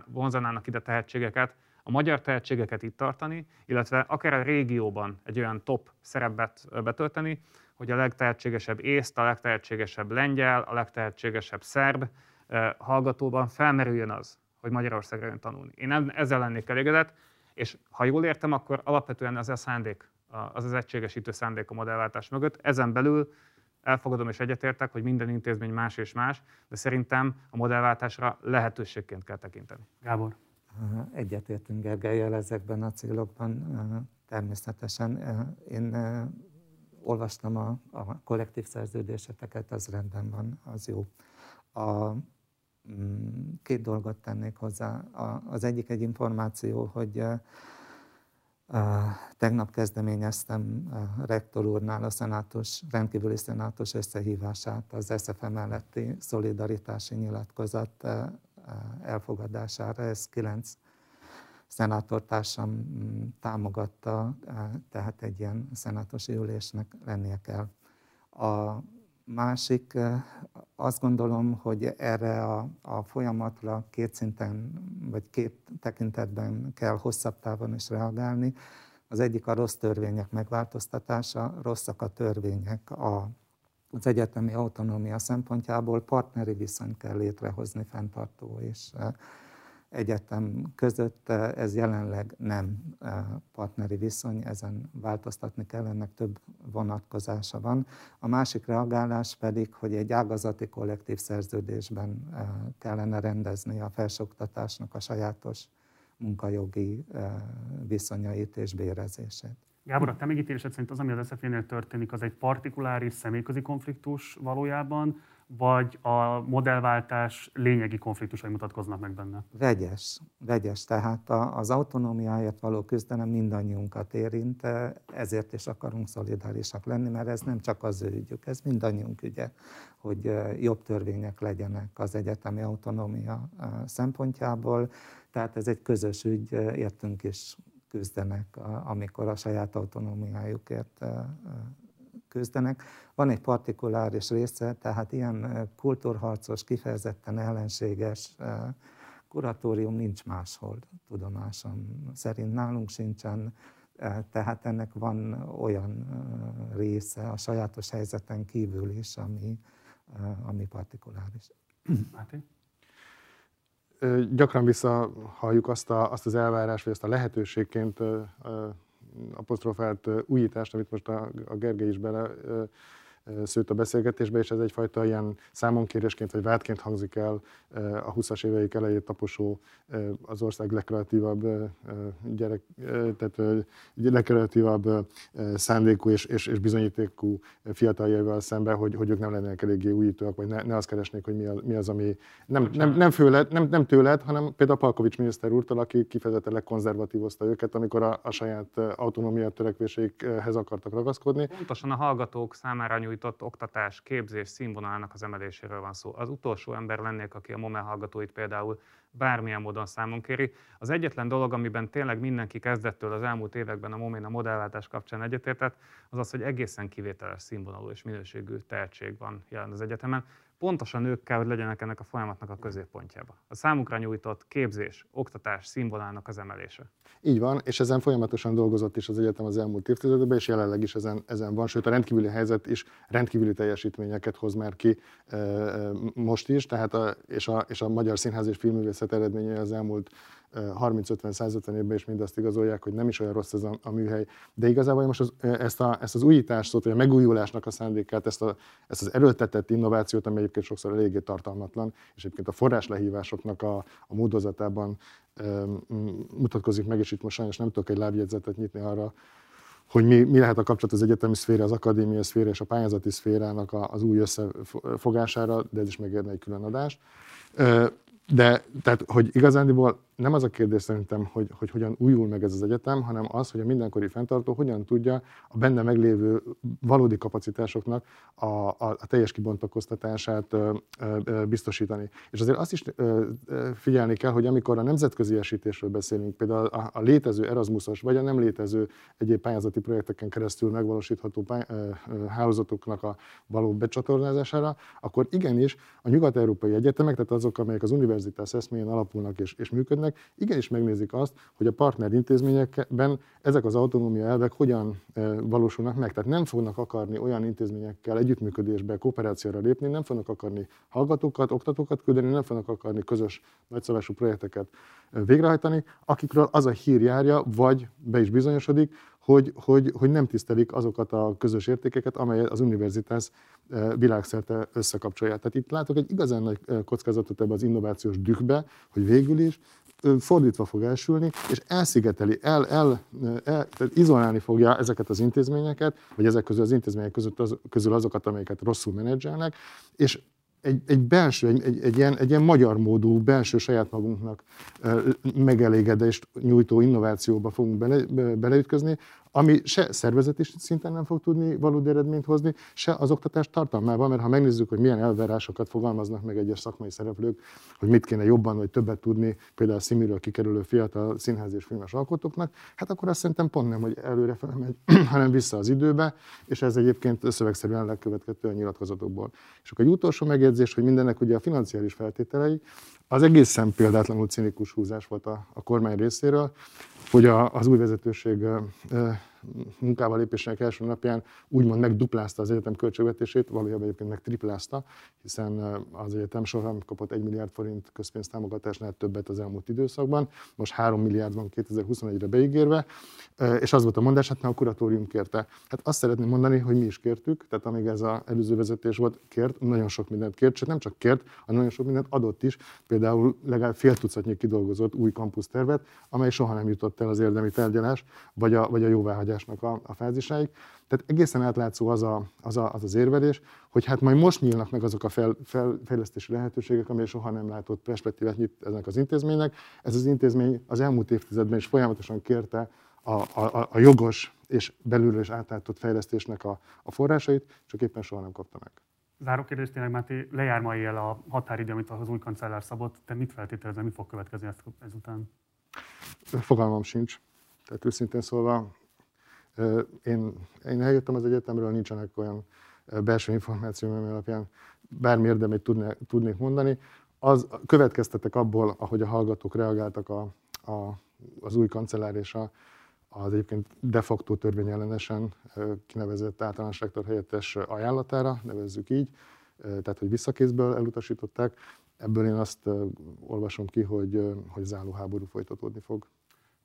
vonzanának ide tehetségeket, a magyar tehetségeket itt tartani, illetve akár a régióban egy olyan top szerepet betölteni, hogy a legtehetségesebb észt, a legtehetségesebb lengyel, a legtehetségesebb szerb hallgatóban felmerüljön az, hogy Magyarországra jön tanulni. Én ezzel lennék elégedett, és ha jól értem, akkor alapvetően az a szándék, az az egységesítő szándék a modellváltás mögött. Ezen belül elfogadom és egyetértek, hogy minden intézmény más és más, de szerintem a modellváltásra lehetőségként kell tekinteni. Gábor. Egyetértünk Gergelyel ezekben a célokban. Természetesen én olvastam a, a kollektív szerződéseteket, ez rendben van, az jó. A, mm, két dolgot tennék hozzá. A, az egyik egy információ, hogy a, tegnap kezdeményeztem a rektor úrnál a szenátus, rendkívüli szenátus összehívását az SZF melletti szolidaritási nyilatkozat elfogadására. Ez kilenc szenátortársam mm, támogatta, tehát egy ilyen szenátosi ülésnek lennie kell. A másik, azt gondolom, hogy erre a, a folyamatra két szinten, vagy két tekintetben kell hosszabb távon is reagálni. Az egyik a rossz törvények megváltoztatása, rosszak a törvények a, az egyetemi autonómia szempontjából partneri viszonyt kell létrehozni fenntartó és egyetem között ez jelenleg nem partneri viszony, ezen változtatni kell, ennek több vonatkozása van. A másik reagálás pedig, hogy egy ágazati kollektív szerződésben kellene rendezni a felsőoktatásnak a sajátos munkajogi viszonyait és bérezését. Gábor, a te megítélésed szerint az, ami az SZF-nél történik, az egy partikuláris személyközi konfliktus valójában, vagy a modellváltás lényegi konfliktusai mutatkoznak meg benne? Vegyes, vegyes. Tehát az autonómiáért való küzdelem mindannyiunkat érint, ezért is akarunk szolidárisak lenni, mert ez nem csak az ő ügyük, ez mindannyiunk ügye, hogy jobb törvények legyenek az egyetemi autonómia szempontjából. Tehát ez egy közös ügy, értünk is küzdenek, amikor a saját autonómiájukért küzdenek. Van egy partikuláris része, tehát ilyen kultúrharcos, kifejezetten ellenséges kuratórium nincs máshol, tudomásom szerint nálunk sincsen, tehát ennek van olyan része a sajátos helyzeten kívül is, ami, ami partikuláris. Máté? Gyakran visszahalljuk azt, a, azt az elvárás, vagy azt a lehetőségként apostrofált újítást, amit most a, a Gergely is bele szőtt a beszélgetésbe, és ez egyfajta ilyen számonkérésként vagy vádként hangzik el a 20-as éveik elejét taposó az ország legkreatívabb gyerek, tehát legkreatívabb szándékú és, és, és bizonyítékú fiataljaival szemben, hogy, hogy ők nem lennének eléggé újítóak, vagy ne, ne azt keresnék, hogy mi az, mi az ami nem, nem, nem, főled, nem, nem tőled, hanem például Palkovics miniszter úrtól, aki kifejezetten legkonzervatívozta őket, amikor a, a saját autonómia törekvéseikhez akartak ragaszkodni. Pontosan a hallgatók számára nyújtott oktatás, képzés színvonalának az emeléséről van szó. Az utolsó ember lennék, aki a MOME hallgatóit például bármilyen módon számon kéri. Az egyetlen dolog, amiben tényleg mindenki kezdettől az elmúlt években a MOME a modellváltás kapcsán egyetértett, az az, hogy egészen kivételes színvonalú és minőségű tehetség van jelen az egyetemen pontosan ők kell, hogy legyenek ennek a folyamatnak a középpontjába. A számukra nyújtott képzés, oktatás színvonalának az emelése. Így van, és ezen folyamatosan dolgozott is az egyetem az elmúlt évtizedekben, és jelenleg is ezen, ezen van, sőt a rendkívüli helyzet is rendkívüli teljesítményeket hoz már ki e, most is, tehát a, és, a, és a Magyar Színház és Filmművészet eredményei az elmúlt 30-50-150 évben is mindazt igazolják, hogy nem is olyan rossz ez a, a műhely. De igazából most az, ezt, a, ezt az újítást, szót, vagy a megújulásnak a szándékát, ezt, a, ezt az erőltetett innovációt, ami egyébként sokszor eléggé tartalmatlan, és egyébként a forráslehívásoknak a, a módozatában mutatkozik meg, és itt most sajnos nem tudok egy lábjegyzetet nyitni arra, hogy mi, mi lehet a kapcsolat az egyetemi szféra, az akadémia szféra és a pályázati szférának az új összefogására, de ez is megérne egy külön adást. De tehát, hogy igazándiból nem az a kérdés szerintem, hogy, hogy hogyan újul meg ez az egyetem, hanem az, hogy a mindenkori fenntartó hogyan tudja a benne meglévő valódi kapacitásoknak a, a, a teljes kibontakoztatását ö, ö, biztosítani. És azért azt is ö, figyelni kell, hogy amikor a nemzetközi esítésről beszélünk, például a, a létező Erasmusos vagy a nem létező egyéb pályázati projekteken keresztül megvalósítható pály, ö, ö, hálózatoknak a való becsatornázására, akkor igenis a nyugat-európai egyetemek, tehát azok, amelyek az univerzitás eszméjén alapulnak és, és működnek, működnek, igenis megnézik azt, hogy a partner intézményekben ezek az autonómia elvek hogyan e, valósulnak meg. Tehát nem fognak akarni olyan intézményekkel együttműködésbe, kooperációra lépni, nem fognak akarni hallgatókat, oktatókat küldeni, nem fognak akarni közös nagyszabású projekteket e, végrehajtani, akikről az a hír járja, vagy be is bizonyosodik, hogy, hogy, hogy nem tisztelik azokat a közös értékeket, amelyet az univerzitás e, világszerte összekapcsolja. Tehát itt látok egy igazán nagy kockázatot ebbe az innovációs dühbe, hogy végül is fordítva fog elsülni, és elszigeteli, el, el, el, tehát izolálni fogja ezeket az intézményeket, vagy ezek közül az intézmények között az, közül azokat, amelyeket rosszul menedzselnek, és egy, egy belső, egy, egy, egy, ilyen, egy ilyen magyar módú, belső saját magunknak megelégedést nyújtó innovációba fogunk bele, beleütközni, ami se szervezeti szinten nem fog tudni valódi eredményt hozni, se az oktatás tartalmában, mert ha megnézzük, hogy milyen elvárásokat fogalmaznak meg egyes szakmai szereplők, hogy mit kéne jobban vagy többet tudni, például a szimiről kikerülő fiatal színház és filmes alkotóknak, hát akkor azt szerintem pont nem, hogy előre megy, *clears throat* hanem vissza az időbe, és ez egyébként szövegszerűen lekövetkező a nyilatkozatokból. És akkor egy utolsó megjegyzés, hogy mindennek ugye a financiális feltételei, az egészen példátlanul cinikus húzás volt a, a kormány részéről, hogy a, az új vezetőség munkával lépésének első napján úgymond megduplázta az egyetem költségvetését, valójában egyébként meg triplázta, hiszen az egyetem soha nem kapott 1 milliárd forint közpénztámogatásnál többet az elmúlt időszakban, most 3 milliárd van 2021-re beígérve, és az volt a mondás, hát a kuratórium kérte. Hát azt szeretném mondani, hogy mi is kértük, tehát amíg ez az előző vezetés volt, kért, nagyon sok mindent kért, sőt nem csak kért, hanem nagyon sok mindent adott is, például legalább fél tucatnyi kidolgozott új kampusztervet, amely soha nem jutott el az érdemi tárgyalás, vagy a, vagy a jóváhagyásnak a, a fázisáig. Tehát egészen átlátszó az, a, az, a, az az érvelés, hogy hát majd most nyílnak meg azok a fel, fel, fejlesztési lehetőségek, amely soha nem látott perspektívát nyit ennek az intézménynek. Ez az intézmény az elmúlt évtizedben is folyamatosan kérte a, a, a jogos és belülről is átlátott fejlesztésnek a, a forrásait, csak éppen soha nem kapta meg. Záró kérdés tényleg, Máté, lejár ma éjjel a határidő, amit az új kancellár szabott. Te mit feltételezel, mi fog következni ezután? Fogalmam sincs. Tehát őszintén szólva, én, én eljöttem az egyetemről, nincsenek olyan belső információim, ami alapján bármi érdemét tudnék, tudnék mondani. Az következtetek abból, ahogy a hallgatók reagáltak a, a, az új kancellár és a, az egyébként de facto törvényellenesen kinevezett általános rektor helyettes ajánlatára, nevezzük így, tehát hogy visszakézből elutasították. Ebből én azt olvasom ki, hogy, hogy záróháború folytatódni fog.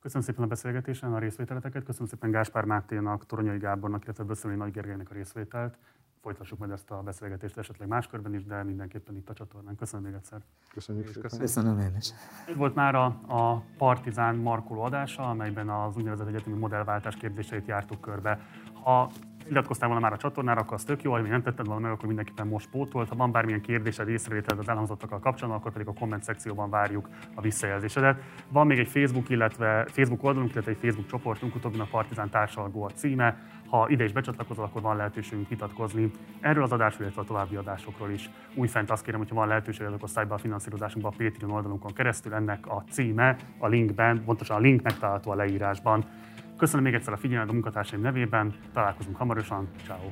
Köszönöm szépen a beszélgetésen, a részvételeteket. Köszönöm szépen Gáspár Máténak, Toronyai Gábornak, illetve Böszömi Nagy Gergelynek a részvételt. Folytassuk majd ezt a beszélgetést esetleg más körben is, de mindenképpen itt a csatornán. Köszönöm még egyszer. Köszönjük szépen. Köszönöm én is. Ez volt már a, a Partizán markoló adása, amelyben az úgynevezett egyetemi modellváltás kérdéseit jártuk körbe. Ha iratkoztál volna már a csatornára, akkor az tök jó, ha még nem tetted volna meg, akkor mindenképpen most pótolt. Ha van bármilyen kérdésed, észrevételed az elhangzottakkal kapcsolatban, akkor pedig a komment szekcióban várjuk a visszajelzésedet. Van még egy Facebook, illetve Facebook oldalunk, illetve egy Facebook csoportunk, utóbbi a Partizán társalgó a címe. Ha ide is becsatlakozol, akkor van lehetőségünk vitatkozni erről az adásról, illetve a további adásokról is. Újfent azt kérem, hogyha van lehetőség, akkor szállj be a finanszírozásunkba a Patreon oldalunkon keresztül. Ennek a címe a linkben, pontosan a link megtalálható a leírásban. Köszönöm még egyszer a figyelmet a munkatársaim nevében, találkozunk hamarosan, ciao.